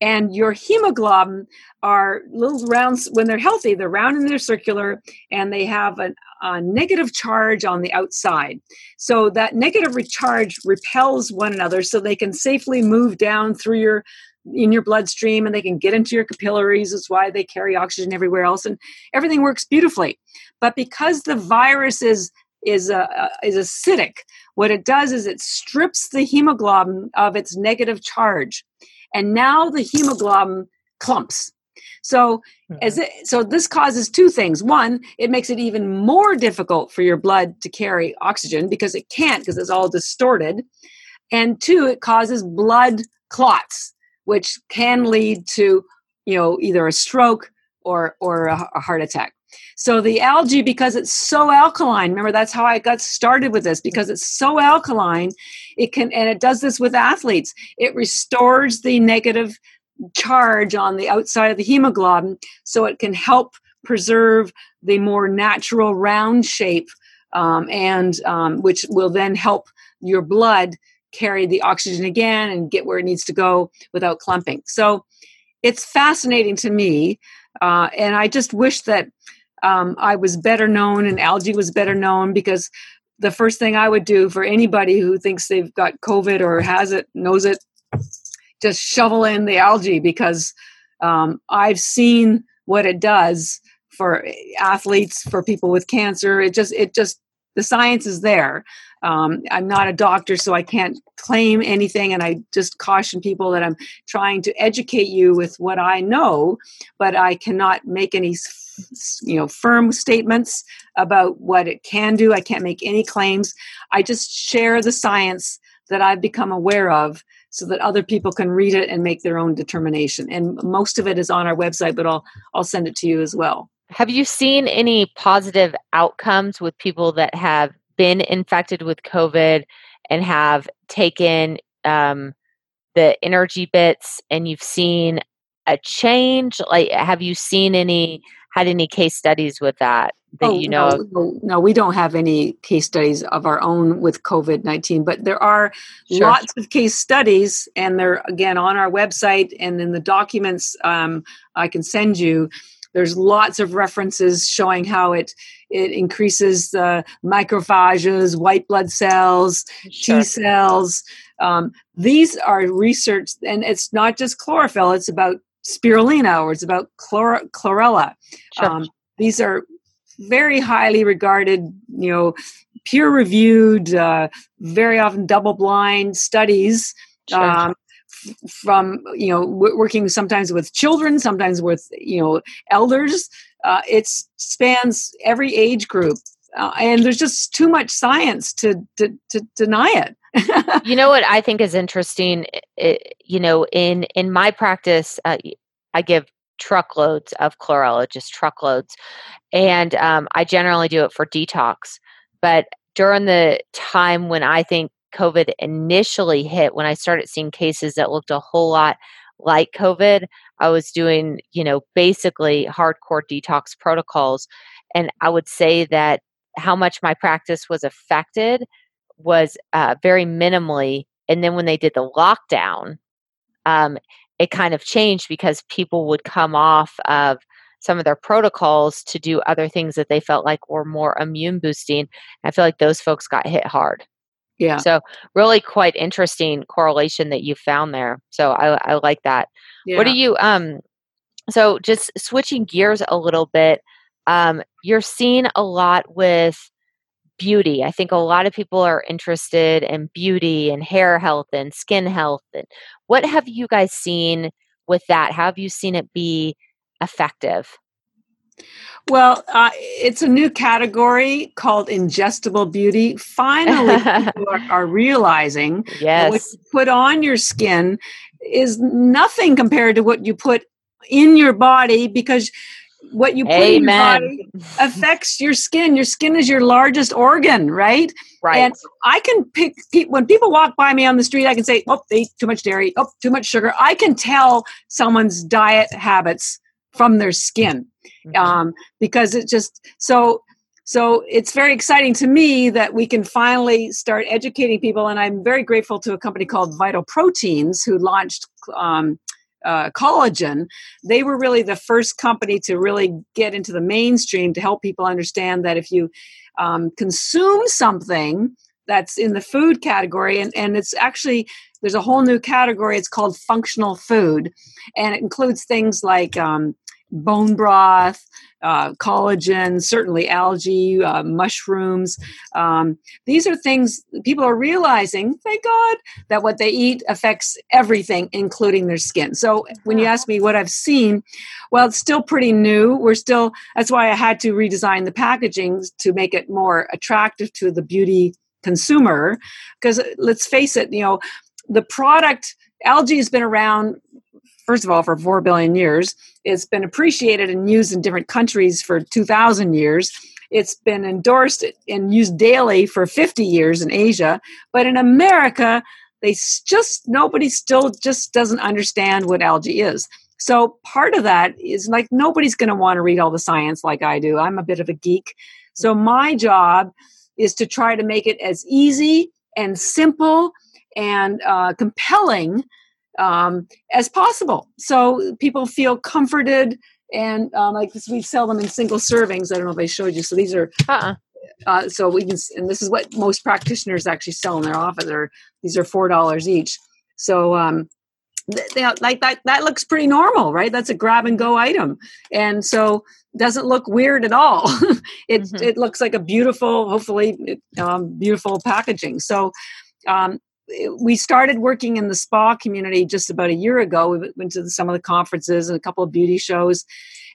and your hemoglobin are little rounds when they're healthy they're round and they're circular and they have an, a negative charge on the outside so that negative recharge repels one another so they can safely move down through your in your bloodstream and they can get into your capillaries that's why they carry oxygen everywhere else and everything works beautifully but because the virus is is uh, uh is acidic what it does is it strips the hemoglobin of its negative charge. And now the hemoglobin clumps. So mm-hmm. as it, so this causes two things. One, it makes it even more difficult for your blood to carry oxygen because it can't because it's all distorted. And two, it causes blood clots, which can lead to, you know, either a stroke or or a, a heart attack. So the algae, because it's so alkaline, remember that's how I got started with this, because it's so alkaline, it can, and it does this with athletes, it restores the negative charge on the outside of the hemoglobin so it can help preserve the more natural round shape um, and um, which will then help your blood carry the oxygen again and get where it needs to go without clumping. So it's fascinating to me uh, and i just wish that um, I was better known and algae was better known because the first thing I would do for anybody who thinks they've got COVID or has it, knows it, just shovel in the algae because um, I've seen what it does for athletes, for people with cancer. It just, it just, the science is there. Um, I'm not a doctor, so I can't claim anything, and I just caution people that I'm trying to educate you with what I know, but I cannot make any you know firm statements about what it can do. I can't make any claims. I just share the science that i've become aware of so that other people can read it and make their own determination. And most of it is on our website but i'll i'll send it to you as well. Have you seen any positive outcomes with people that have been infected with covid and have taken um, the energy bits and you've seen a change? Like have you seen any had any case studies with that that oh, you know no, no, no, we don't have any case studies of our own with COVID 19, but there are sure. lots of case studies, and they're again on our website and in the documents um, I can send you. There's lots of references showing how it it increases the microphages white blood cells, sure. T cells. Um, these are research, and it's not just chlorophyll, it's about spirulina or it's about chlor- chlorella. Sure. Um, these are very highly regarded, you know, peer reviewed, uh, very often double blind studies. Sure. Um, from you know working sometimes with children sometimes with you know elders uh, it spans every age group uh, and there's just too much science to to, to deny it you know what i think is interesting it, you know in in my practice uh, i give truckloads of chlorella, just truckloads. And um, I generally do it for detox. But during the time when I think COVID initially hit, when I started seeing cases that looked a whole lot like COVID, I was doing, you know, basically hardcore detox protocols. And I would say that how much my practice was affected was uh, very minimally. And then when they did the lockdown, um, it kind of changed because people would come off of some of their protocols to do other things that they felt like were more immune boosting. I feel like those folks got hit hard. Yeah. So really quite interesting correlation that you found there. So I, I like that. Yeah. What do you um so just switching gears a little bit, um, you're seeing a lot with beauty. I think a lot of people are interested in beauty and hair health and skin health. And what have you guys seen with that? How have you seen it be effective? Well, uh, it's a new category called ingestible beauty. Finally, people are, are, realizing yes. what you put on your skin is nothing compared to what you put in your body because what you put Amen. in your body affects your skin. Your skin is your largest organ, right? Right. And I can pick when people walk by me on the street. I can say, "Oh, they eat too much dairy. Oh, too much sugar." I can tell someone's diet habits from their skin mm-hmm. um, because it just so so it's very exciting to me that we can finally start educating people and i'm very grateful to a company called vital proteins who launched um, uh, collagen, they were really the first company to really get into the mainstream to help people understand that if you um, consume something that's in the food category, and, and it's actually there's a whole new category. It's called functional food, and it includes things like um, bone broth, uh, collagen, certainly algae, uh, mushrooms. Um, these are things people are realizing, thank God, that what they eat affects everything, including their skin. So when you ask me what I've seen, well, it's still pretty new. We're still, that's why I had to redesign the packaging to make it more attractive to the beauty consumer. Because let's face it, you know, the product algae has been around first of all, for 4 billion years. It's been appreciated and used in different countries for 2,000 years. It's been endorsed and used daily for 50 years in Asia. But in America, they just, nobody still just doesn't understand what algae is. So part of that is like nobody's going to want to read all the science like I do. I'm a bit of a geek. So my job is to try to make it as easy and simple and uh, compelling um, as possible. So people feel comforted and um, like this, we sell them in single servings. I don't know if I showed you. So these are. Uh-uh. Uh, so we can, and this is what most practitioners actually sell in their office. Or these are four dollars each. So um, they, like that that looks pretty normal, right? That's a grab and go item, and so doesn't look weird at all. it mm-hmm. it looks like a beautiful, hopefully, um, beautiful packaging. So um, we started working in the spa community just about a year ago. We went to some of the conferences and a couple of beauty shows.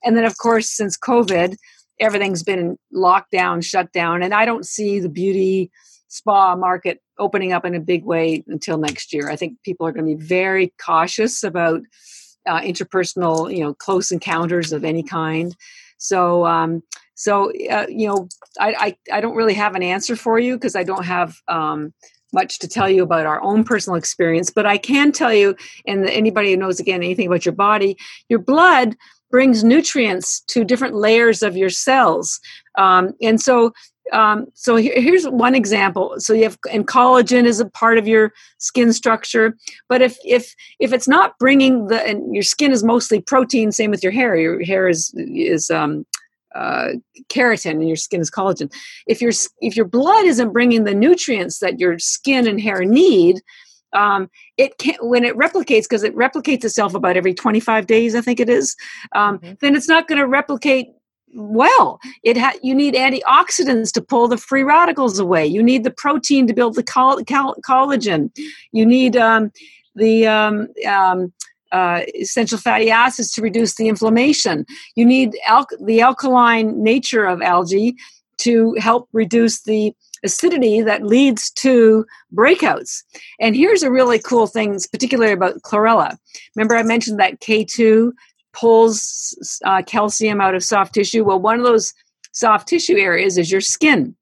And then, of course, since COVID, everything's been locked down, shut down. And I don't see the beauty spa market opening up in a big way until next year. I think people are going to be very cautious about uh, interpersonal, you know, close encounters of any kind. So, um, so uh, you know, I, I, I don't really have an answer for you because I don't have um, much to tell you about our own personal experience, but I can tell you, and anybody who knows again anything about your body, your blood brings nutrients to different layers of your cells. Um, and so um, so here, here's one example so you have and collagen is a part of your skin structure but if if if it's not bringing the and your skin is mostly protein same with your hair your hair is is um, uh, keratin and your skin is collagen. If your if your blood isn't bringing the nutrients that your skin and hair need um, it can when it replicates because it replicates itself about every 25 days i think it is um, mm-hmm. then it's not going to replicate well. It ha- you need antioxidants to pull the free radicals away. You need the protein to build the coll- coll- collagen. You need um, the um, um, uh, essential fatty acids to reduce the inflammation you need al- the alkaline nature of algae to help reduce the acidity that leads to breakouts. And here's a really cool thing, particularly about chlorella. Remember, I mentioned that K2 pulls uh, calcium out of soft tissue. Well, one of those soft tissue areas is your skin.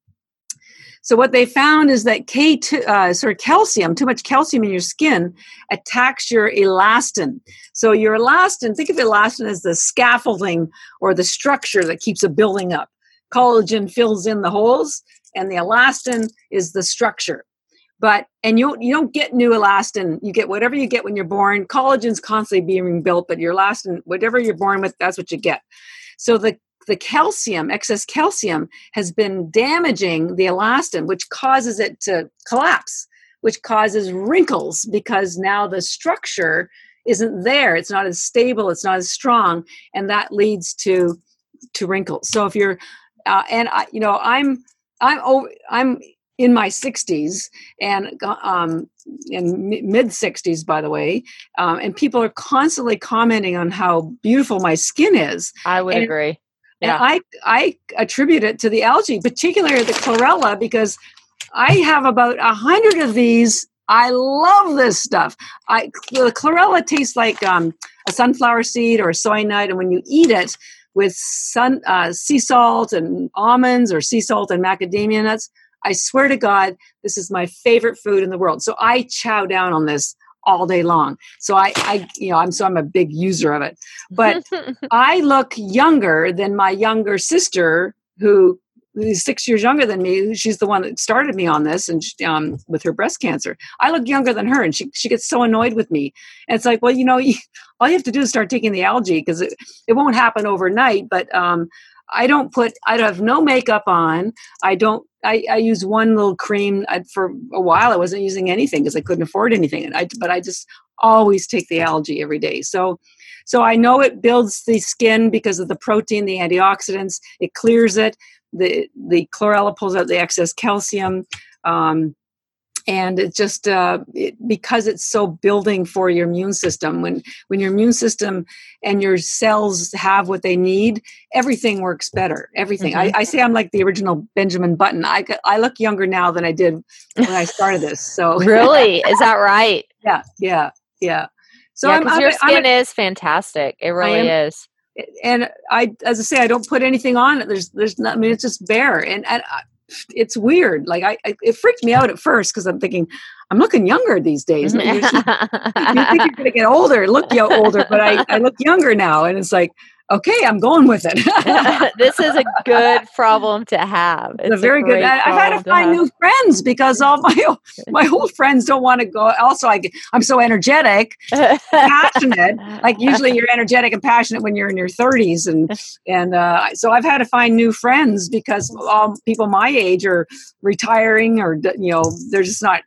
So what they found is that K2, uh, sort of calcium, too much calcium in your skin, attacks your elastin. So your elastin, think of elastin as the scaffolding or the structure that keeps a building up. Collagen fills in the holes and the elastin is the structure but and you you don't get new elastin you get whatever you get when you're born collagen's constantly being built but your elastin whatever you're born with that's what you get so the the calcium excess calcium has been damaging the elastin which causes it to collapse which causes wrinkles because now the structure isn't there it's not as stable it's not as strong and that leads to to wrinkles so if you're uh, and I, you know i'm I'm over, I'm in my 60s and um, in mid 60s, by the way, um, and people are constantly commenting on how beautiful my skin is. I would and, agree. Yeah. And I I attribute it to the algae, particularly the chlorella, because I have about a hundred of these. I love this stuff. I the chlorella tastes like um, a sunflower seed or a soy nut, and when you eat it, with sun, uh, sea salt and almonds or sea salt and macadamia nuts. I swear to God, this is my favorite food in the world. So I chow down on this all day long. So I, I you know, I'm so I'm a big user of it. But I look younger than my younger sister who who's six years younger than me. She's the one that started me on this, and she, um, with her breast cancer, I look younger than her, and she she gets so annoyed with me. And it's like, well, you know, all you have to do is start taking the algae because it it won't happen overnight. But um, I don't put I have no makeup on. I don't. I, I use one little cream I, for a while. I wasn't using anything because I couldn't afford anything. I but I just always take the algae every day. So so I know it builds the skin because of the protein, the antioxidants. It clears it the the chlorella pulls out the excess calcium um, and it just uh, it, because it's so building for your immune system when when your immune system and your cells have what they need everything works better everything. Mm-hmm. I, I, say i'm like the original benjamin button. I, I look younger now than i did when i started this so really? Is that right? Yeah yeah yeah. So yeah, I'm, I'm, your skin I'm a, is fantastic. It really is. And I, as I say, I don't put anything on. It. There's, there's not. I mean, it's just bare, and, and I, it's weird. Like I, I, it freaked me out at first because I'm thinking I'm looking younger these days. Mm-hmm. you think you're going to get older, look older, but I, I look younger now, and it's like, okay, I'm going with it. this is a good problem to have. It's, it's a very good. I, have had to find have. new friends because all my my old friends don't want to go. Also, I I'm so energetic, passionate. Like usually, you're energetic and passionate when you're in your 30s, and and uh, so I've had to find new friends because all people my age are retiring or you know they're just not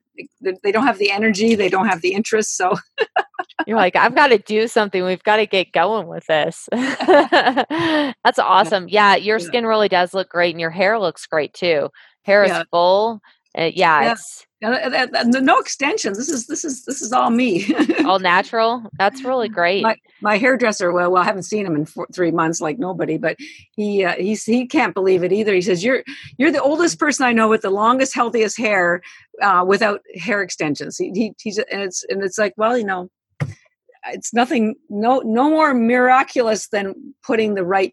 they don't have the energy they don't have the interest so you're like i've got to do something we've got to get going with this. That's awesome. Yeah your skin really does look great and your hair looks great too. Hair yeah. is full uh, yeah, yeah, it's no extensions. This is this is this is all me. all natural. That's really great. My, my hairdresser. Well, well, I haven't seen him in four, three months, like nobody. But he uh, he's he can't believe it either. He says you're you're the oldest person I know with the longest, healthiest hair uh, without hair extensions. He, he he's and it's and it's like well, you know, it's nothing. No no more miraculous than putting the right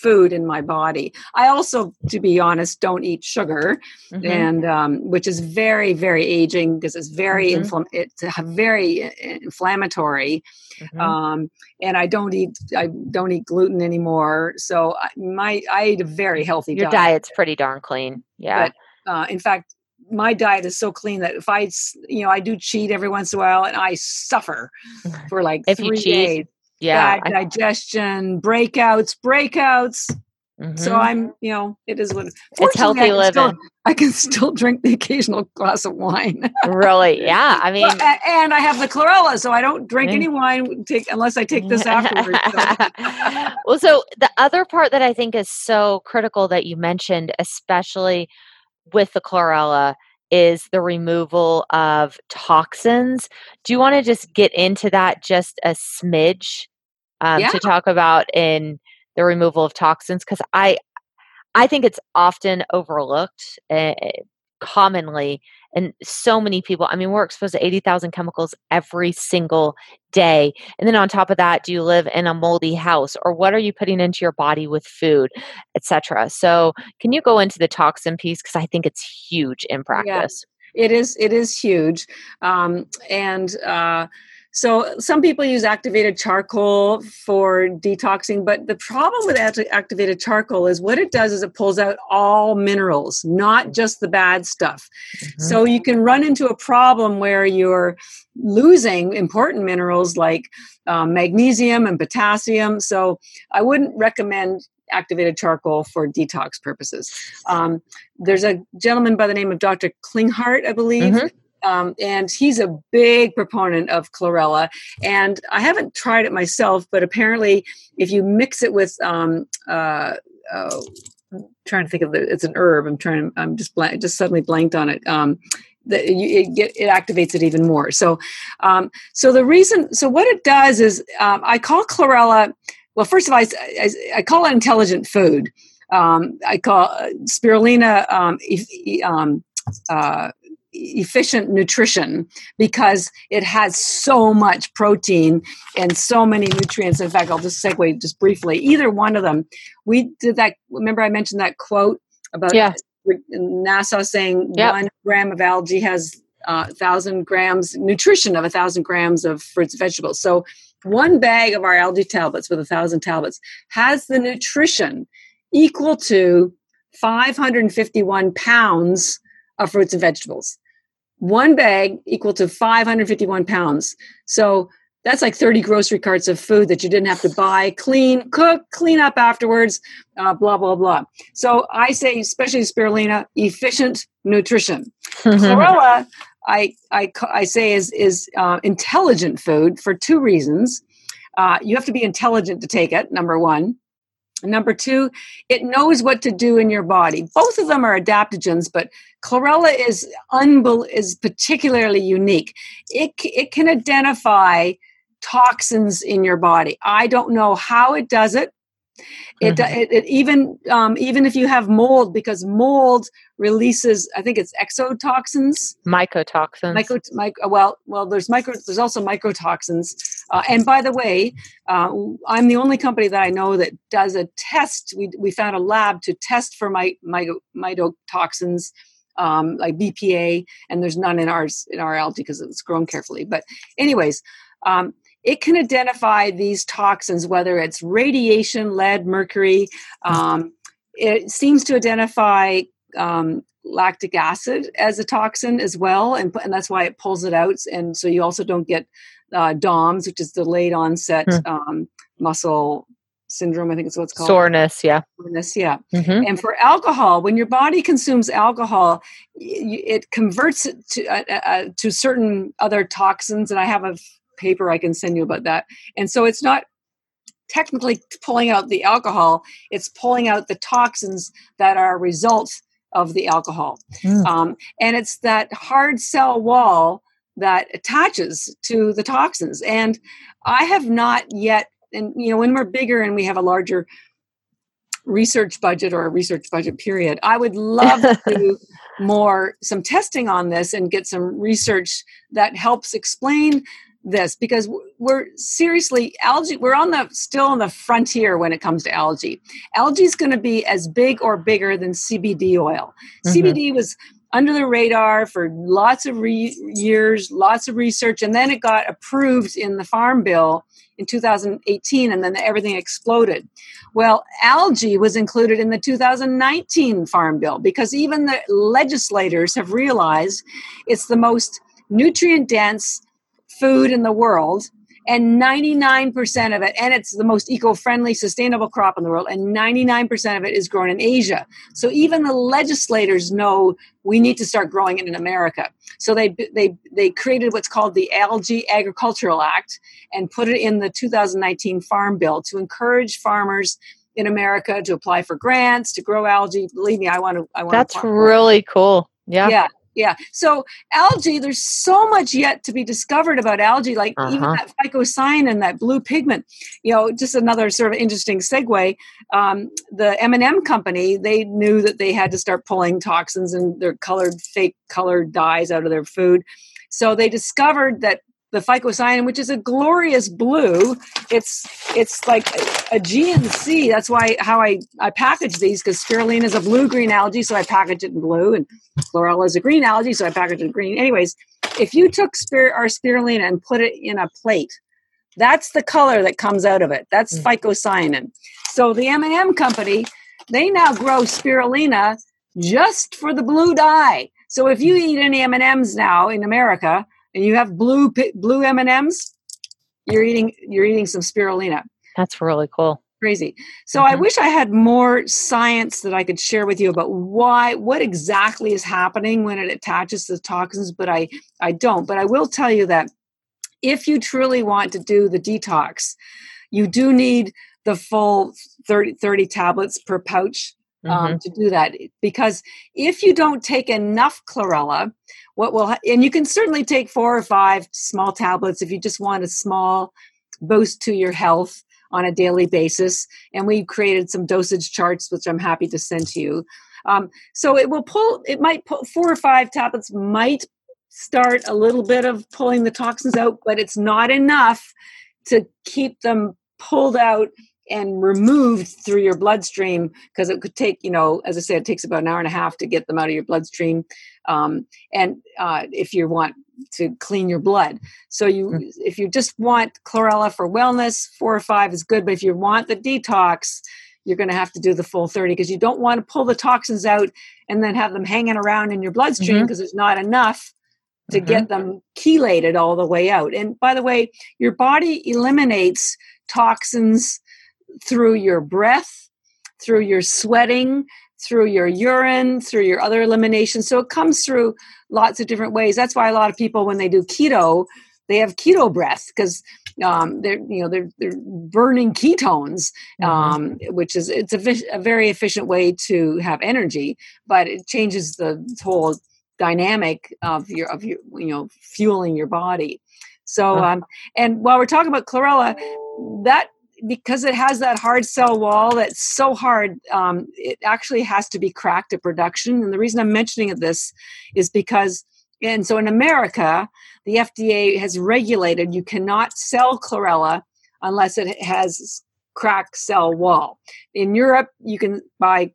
food in my body. I also, to be honest, don't eat sugar, mm-hmm. and um, which is very, very aging because it's very mm-hmm. infl- it's very uh, inflammatory. Mm-hmm. Um, and I don't eat I don't eat gluten anymore. So my I eat a very healthy Your diet. diet's pretty darn clean. Yeah. But, uh, in fact, my diet is so clean that if I, you know, I do cheat every once in a while and I suffer for like if three days. Yeah. Bad digestion, breakouts, breakouts. Mm-hmm. So I'm, you know, it is what it's healthy I living. Still, I can still drink the occasional glass of wine. really? Yeah. I mean, well, and I have the chlorella, so I don't drink any wine take unless I take this afterwards. So. well, so the other part that I think is so critical that you mentioned, especially with the chlorella, is the removal of toxins. Do you want to just get into that just a smidge um, yeah. to talk about in the removal of toxins because I I think it's often overlooked uh, commonly and so many people. I mean we're exposed to 80,000 chemicals every single day and then on top of that do you live in a moldy house or what are you putting into your body with food etc so can you go into the toxin piece? Because I think it's huge in practice. Yeah, it is it is huge um, and uh, so some people use activated charcoal for detoxing, but the problem with activated charcoal is what it does is it pulls out all minerals, not just the bad stuff. Mm-hmm. So you can run into a problem where you're losing important minerals like um, magnesium and potassium. So I wouldn't recommend activated charcoal for detox purposes. Um, there's a gentleman by the name of Dr. Klinghardt, I believe. Mm-hmm um, and he's a big proponent of chlorella. And I haven't tried it myself, but apparently, if you mix it with, um, uh, uh, I'm trying to think of it, it's an herb. I'm trying. I'm just blank, just suddenly blanked on it. Um, that it, it, activates it even more. So, um, so the reason, so what it does is, um, I call chlorella. Well, first of all, I, I, I call it intelligent food. Um, I call uh, spirulina um, um, uh, efficient nutrition because it has so much protein and so many nutrients. In fact, I'll just segue just briefly. Either one of them, we did that. Remember, I mentioned that quote about yeah. NASA saying yep. one gram of algae has a uh, thousand grams nutrition of a thousand grams of fruits and vegetables. So one bag of our algae tablets with a thousand tablets has the nutrition equal to 551 pounds of fruits and vegetables. One bag equal to 551 pounds. So that's like 30 grocery carts of food that you didn't have to buy, clean, cook, clean up afterwards, uh, blah, blah, blah. So I say, especially spirulina, efficient nutrition. Chlorella, I, I, I say, is, is uh, intelligent food for two reasons. Uh, you have to be intelligent to take it, number one. Number two, it knows what to do in your body. Both of them are adaptogens, but chlorella is unbel- is particularly unique. It it can identify toxins in your body. I don't know how it does it. It, mm-hmm. it, it, even um, even if you have mold, because mold releases, I think it's exotoxins, mycotoxins. Micro, micro, well, well, there's micro. There's also mycotoxins. Uh, and by the way, uh, I'm the only company that I know that does a test. We we found a lab to test for my, my mycotoxins. Um, like BPA, and there's none in ours in our algae because it's grown carefully. But, anyways, um, it can identify these toxins, whether it's radiation, lead, mercury. Um, it seems to identify um, lactic acid as a toxin as well, and, and that's why it pulls it out. And so you also don't get uh, DOMS, which is delayed onset hmm. um, muscle syndrome. I think it's what's called soreness. Yeah, soreness. Yeah. Mm-hmm. And for alcohol, when your body consumes alcohol, it converts it to uh, uh, uh, to certain other toxins. And I have a paper I can send you about that. And so it's not technically pulling out the alcohol, it's pulling out the toxins that are a result of the alcohol. Mm. Um, and it's that hard cell wall that attaches to the toxins. And I have not yet, and you know, when we're bigger and we have a larger research budget or a research budget period, I would love to do more some testing on this and get some research that helps explain this because we're seriously algae we're on the still on the frontier when it comes to algae. Algae is going to be as big or bigger than cbd oil. Mm-hmm. cbd was under the radar for lots of re- years lots of research and then it got approved in the farm bill in 2018 and then everything exploded. Well algae was included in the 2019 farm bill because even the legislators have realized it's the most nutrient dense food in the world and 99% of it and it's the most eco-friendly sustainable crop in the world and 99% of it is grown in asia. So even the legislators know we need to start growing it in america. So they they they created what's called the algae agricultural act and put it in the 2019 farm bill to encourage farmers in america to apply for grants to grow algae. Believe me i want to i want that's really cool. Yeah. Yeah yeah. So algae, there's so much yet to be discovered about algae, like uh-huh. even that phycocyanin, that blue pigment. You know, just another sort of interesting segue. Um, the M&M company, they knew that they had to start pulling toxins and their colored, fake colored dyes out of their food. So they discovered that the phycocyanin, which is a glorious blue. It's it's like a, a G and C. That's why how I I package these because spirulina is a blue green algae, so I package it in blue, and chlorella is a green algae, so I package it in green. Anyways, if you took spir- our spirulina and put it in a plate, that's the color that comes out of it. That's mm. phycocyanin. So the M&M company, they now grow spirulina just for the blue dye. So if you eat any M&Ms now in America, and you have blue blue M and M's, you're eating you're eating some spirulina. That's really cool. Crazy. So mm-hmm. I wish I had more science that I could share with you about why what exactly is happening when it attaches to the toxins, but I I don't. But I will tell you that if you truly want to do the detox, you do need the full 30, 30 tablets per pouch um, mm-hmm. to do that because if you don't take enough chlorella what will and you can certainly take four or five small tablets if you just want a small boost to your health on a daily basis. And we've created some dosage charts which i'm happy to send to you. Um, so it will pull it might pull four or five tablets might start a little bit of pulling the toxins out but it's not enough to keep them pulled out and removed through your bloodstream because it could take you know as i said it takes about an hour and a half to get them out of your bloodstream um, and uh, if you want to clean your blood so you mm. if you just want chlorella for wellness four or five is good but if you want the detox you're going to have to do the full 30 because you don't want to pull the toxins out and then have them hanging around in your bloodstream because mm-hmm. there's not enough to mm-hmm. get them chelated all the way out. And by the way, your body eliminates toxins through your breath, through your sweating, through your urine, through your other elimination. So it comes through lots of different ways. That's why a lot of people, when they do keto, they have keto breath because um, they're you know they're they're burning ketones, mm-hmm. um, which is it's a, a, very efficient way to have energy, but it changes the whole dynamic of your of your you know fueling your body. So um, and while we're talking about chlorella, that because it has that hard cell wall that's so hard, um, it actually has to be cracked at production. And the reason I'm mentioning this is because, and so in America, the FDA has regulated you cannot sell chlorella unless it has cracked cell wall. In Europe, you can buy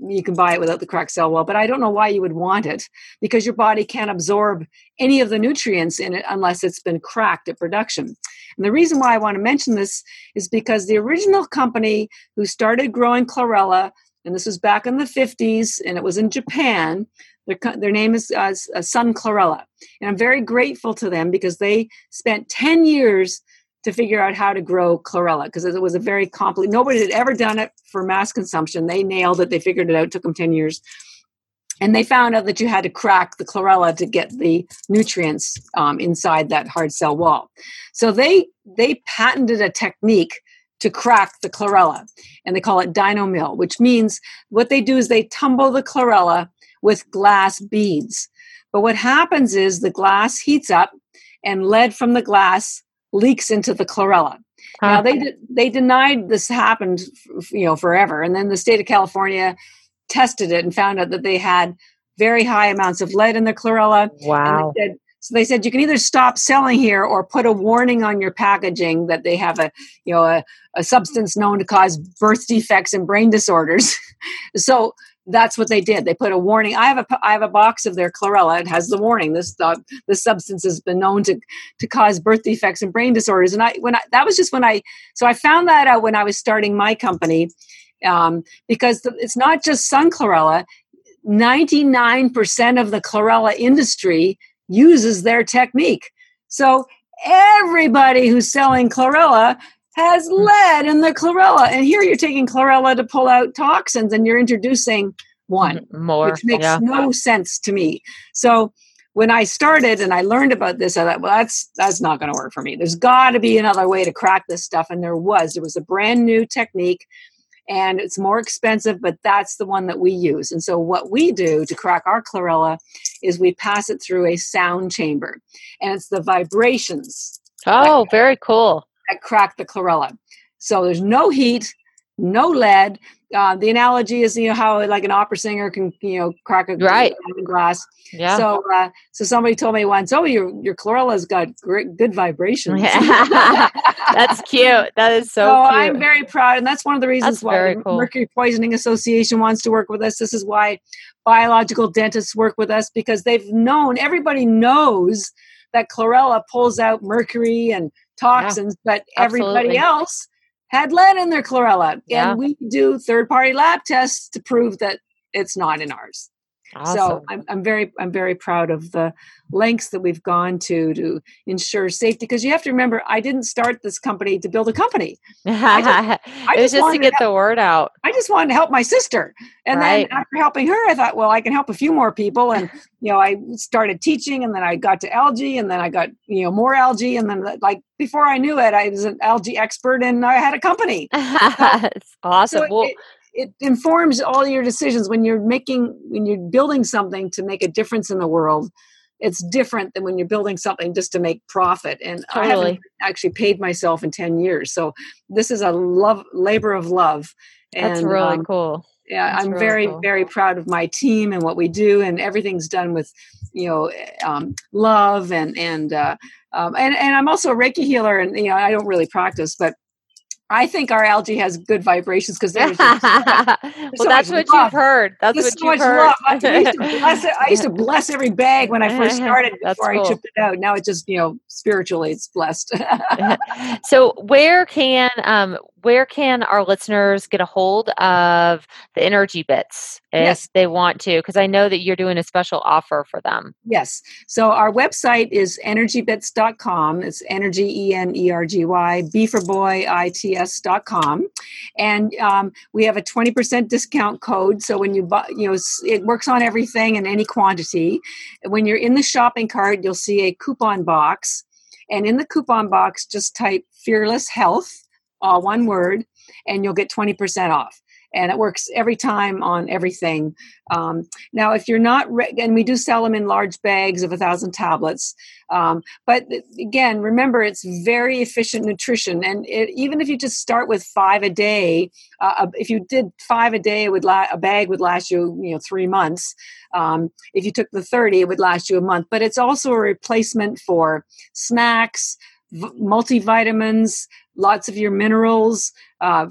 you can buy it without the cracked cell wall, but I don't know why you would want it because your body can't absorb any of the nutrients in it unless it's been cracked at production. And the reason why I want to mention this is because the original company who started growing chlorella, and this was back in the 50s, and it was in Japan. Their, their name is uh, uh, Sun Chlorella. And I'm very grateful to them because they spent 10 years to figure out how to grow chlorella because it was a very complicated nobody had ever done it for mass consumption. They nailed it. They figured it out. Took them 10 years. And they found out that you had to crack the chlorella to get the nutrients um, inside that hard cell wall. So they they patented a technique to crack the chlorella and they call it dynomill which means what they do is they tumble the chlorella with glass beads. But what happens is the glass heats up and lead from the glass leaks into the chlorella. Now they they denied this happened, you know, forever, and then the state of California tested it and found out that they had very high amounts of lead in the chlorella. Wow! Said, So they said you can either stop selling here or put a warning on your packaging that they have a, you know, a, a substance known to cause birth defects and brain disorders. so that's what they did. They put a warning. I have a I have a box of their chlorella. It has the warning. This uh, this substance has been known to to cause birth defects and brain disorders. And I when I that was just when I so I found that out when I was starting my company um, because it's not just sun chlorella. Ninety nine percent of the chlorella industry uses their technique. So everybody who's selling chlorella has lead in the chlorella. And here you're taking chlorella to pull out toxins and you're introducing one more, which makes yeah. no sense to me. So when I started and I learned about this, I thought, well, that's that's not going to work for me. There's got to be another way to crack this stuff, and there was. There was a brand new technique, and it's more expensive, but that's the one that we use. And so, what we do to crack our chlorella is we pass it through a sound chamber, and it's the vibrations. Oh, very cool that crack the chlorella. So there's no heat, no lead. Uh, the analogy is, you know, how like an opera singer can, you know, crack a right. glass. Yeah. So, uh, so somebody told me once, oh, your your chlorella's got great, good vibrations. Yeah. that's cute. That is so. So cute. I'm very proud, and that's one of the reasons that's why the cool. Mercury Poisoning Association wants to work with us. This is why biological dentists work with us because they've known. Everybody knows that chlorella pulls out mercury and toxins, yeah, but everybody absolutely. else had lead in their chlorella. Yeah. And we do third party lab tests to prove that it's not in ours. Awesome. So I'm, I'm very I'm very proud of the lengths that we've gone to to ensure safety because you have to remember I didn't start this company to build a company. I just, I it was just to get to the word out. I just wanted to help my sister, and right. then after helping her, I thought, well, I can help a few more people, and you know, I started teaching, and then I got to algae, and then I got you know more algae, and then uh, like before I knew it, I was an algae expert, and I had a company. That's awesome. So well, it, it informs all your decisions. When you're making when you're building something to make a difference in the world it's different than when you're building something just to make profit. And totally. i haven't actually paid myself in 10 years. So this is a love labor of love. And, that's really um, cool. yeah that's i'm really very cool. very proud of my team and what we do. And everything's done with you know um, love and and uh, um, and and i'm also a reiki healer and you know i don't really practice but I think our algae has good vibrations because there's, well, so that's what love. you've heard. That's there's what so you've heard. I, used bless it. I used to bless every bag when I first started before cool. I chipped it out. Now it just, you know, spiritually it's blessed. so where can um where can our listeners get a hold of the energy bits if yes. they want to? Because I know that you're doing a special offer for them. Yes. So our website is energybits.com. It's energy, E N E R G Y, B for boy, I T S.com. And um, we have a 20% discount code. So when you buy, you know, it works on everything in any quantity. When you're in the shopping cart, you'll see a coupon box. And in the coupon box, just type fearless health all one word, and you'll get 20% off. And it works every time on everything. Um, now, if you're not, re- and we do sell them in large bags of a thousand tablets. Um, but again, remember it's very efficient nutrition. And it, even if you just start with five a day, uh, if you did five a day, it would la- a bag would last you, you know, three months. Um, if you took the 30, it would last you a month. But it's also a replacement for snacks, multivitamins, lots of your minerals, uh,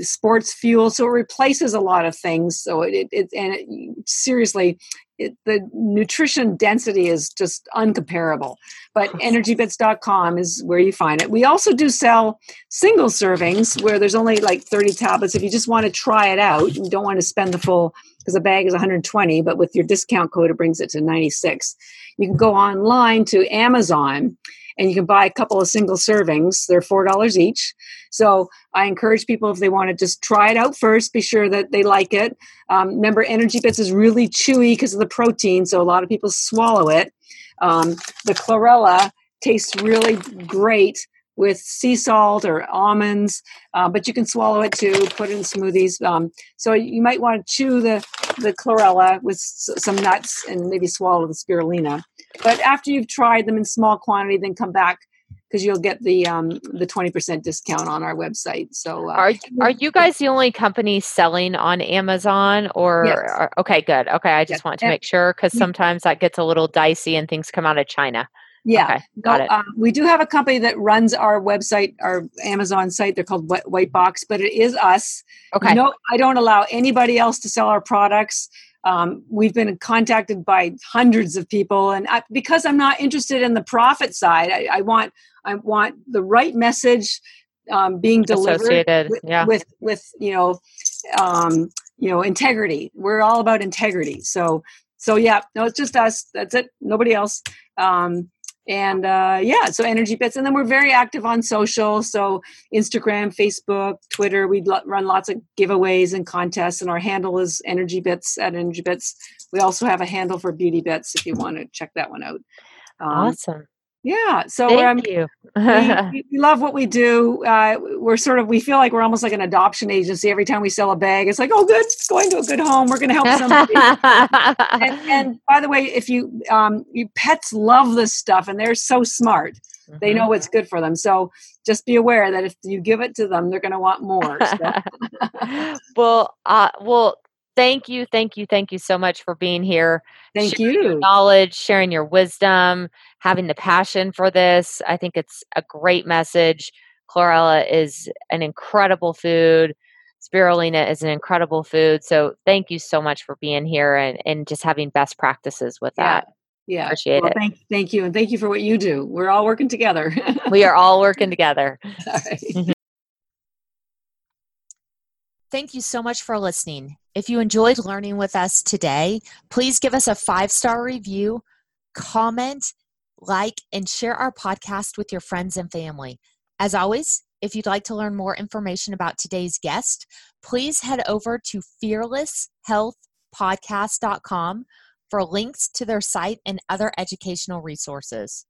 sports fuel. So it replaces a lot of things. So it, it and it, seriously, it, the nutrition density is just uncomparable. But energybits.com is where you find it. We also do sell single servings where there's only like 30 tablets. If you just want to try it out, you don't want to spend the full because the bag is 120, but with your discount code, it brings it to 96. You can go online to Amazon and you can buy a couple of single servings. They're $4 each. So I encourage people if they want to just try it out first, be sure that they like it. Um, remember, Energy Bits is really chewy because of the protein, so a lot of people swallow it. Um, the chlorella tastes really great with sea salt or almonds, uh, but you can swallow it too. Put it in smoothies. Um, so you might want to chew the the chlorella with s- some nuts and maybe swallow the spirulina. But after you've tried them in small quantity, then come back because you'll get the um, the twenty percent discount on our website. So uh, are are you guys the only company selling on Amazon or? Yes. or- okay, good. Okay, I just Yes. want to make sure because sometimes that gets a little dicey and things come out of China. Yeah, Okay, got no, it. um, we do have a company that runs our website, our Amazon site. They're called White, White Box, but it is us. Okay. No, I don't allow anybody else to sell our products. Um, we've been contacted by hundreds of people, and I, because I'm not interested in the profit side, I, I want I want the right message um, being delivered Associated. with, yeah. with with you know um, you know integrity. We're all about integrity. So so yeah, no, it's just us. That's it. Nobody else. Um, and uh, yeah, so energy bits, and then we're very active on social. So Instagram, Facebook, Twitter. We run lots of giveaways and contests, and our handle is energy bits at energy bits. We also have a handle for beauty bits if you want to check that one out. Um, awesome. Yeah, so um, Thank you. we, we- love what we do. Uh, we're sort of we feel like we're almost like an adoption agency. Every time we sell a bag, it's like, oh, good, it's going to a good home. We're going to help somebody. and, and by the way, if you um, you pets love this stuff, and they're so smart, they Mhm. know what's good for them. So just be aware that if you give it to them, they're going to want more. So, well, uh, well, thank you, thank you, thank you so much for being here. thank sharing your you. knowledge, sharing your wisdom, having the passion for this. I think it's a great message. Chlorella is an incredible food. Spirulina is an incredible food. So thank you so much for being here and, and just having best practices with Yeah. that. Yeah, Appreciate well, it. Thank, thank you, and thank you for what you do. We're all working together. We are all working together. All right. Thank you so much for listening. If you enjoyed learning with us today, please give us a five star review, comment, like, and share our podcast with your friends and family. As always, if you'd like to learn more information about today's guest, please head over to fearlesshealthpodcast.com for links to their site and other educational resources.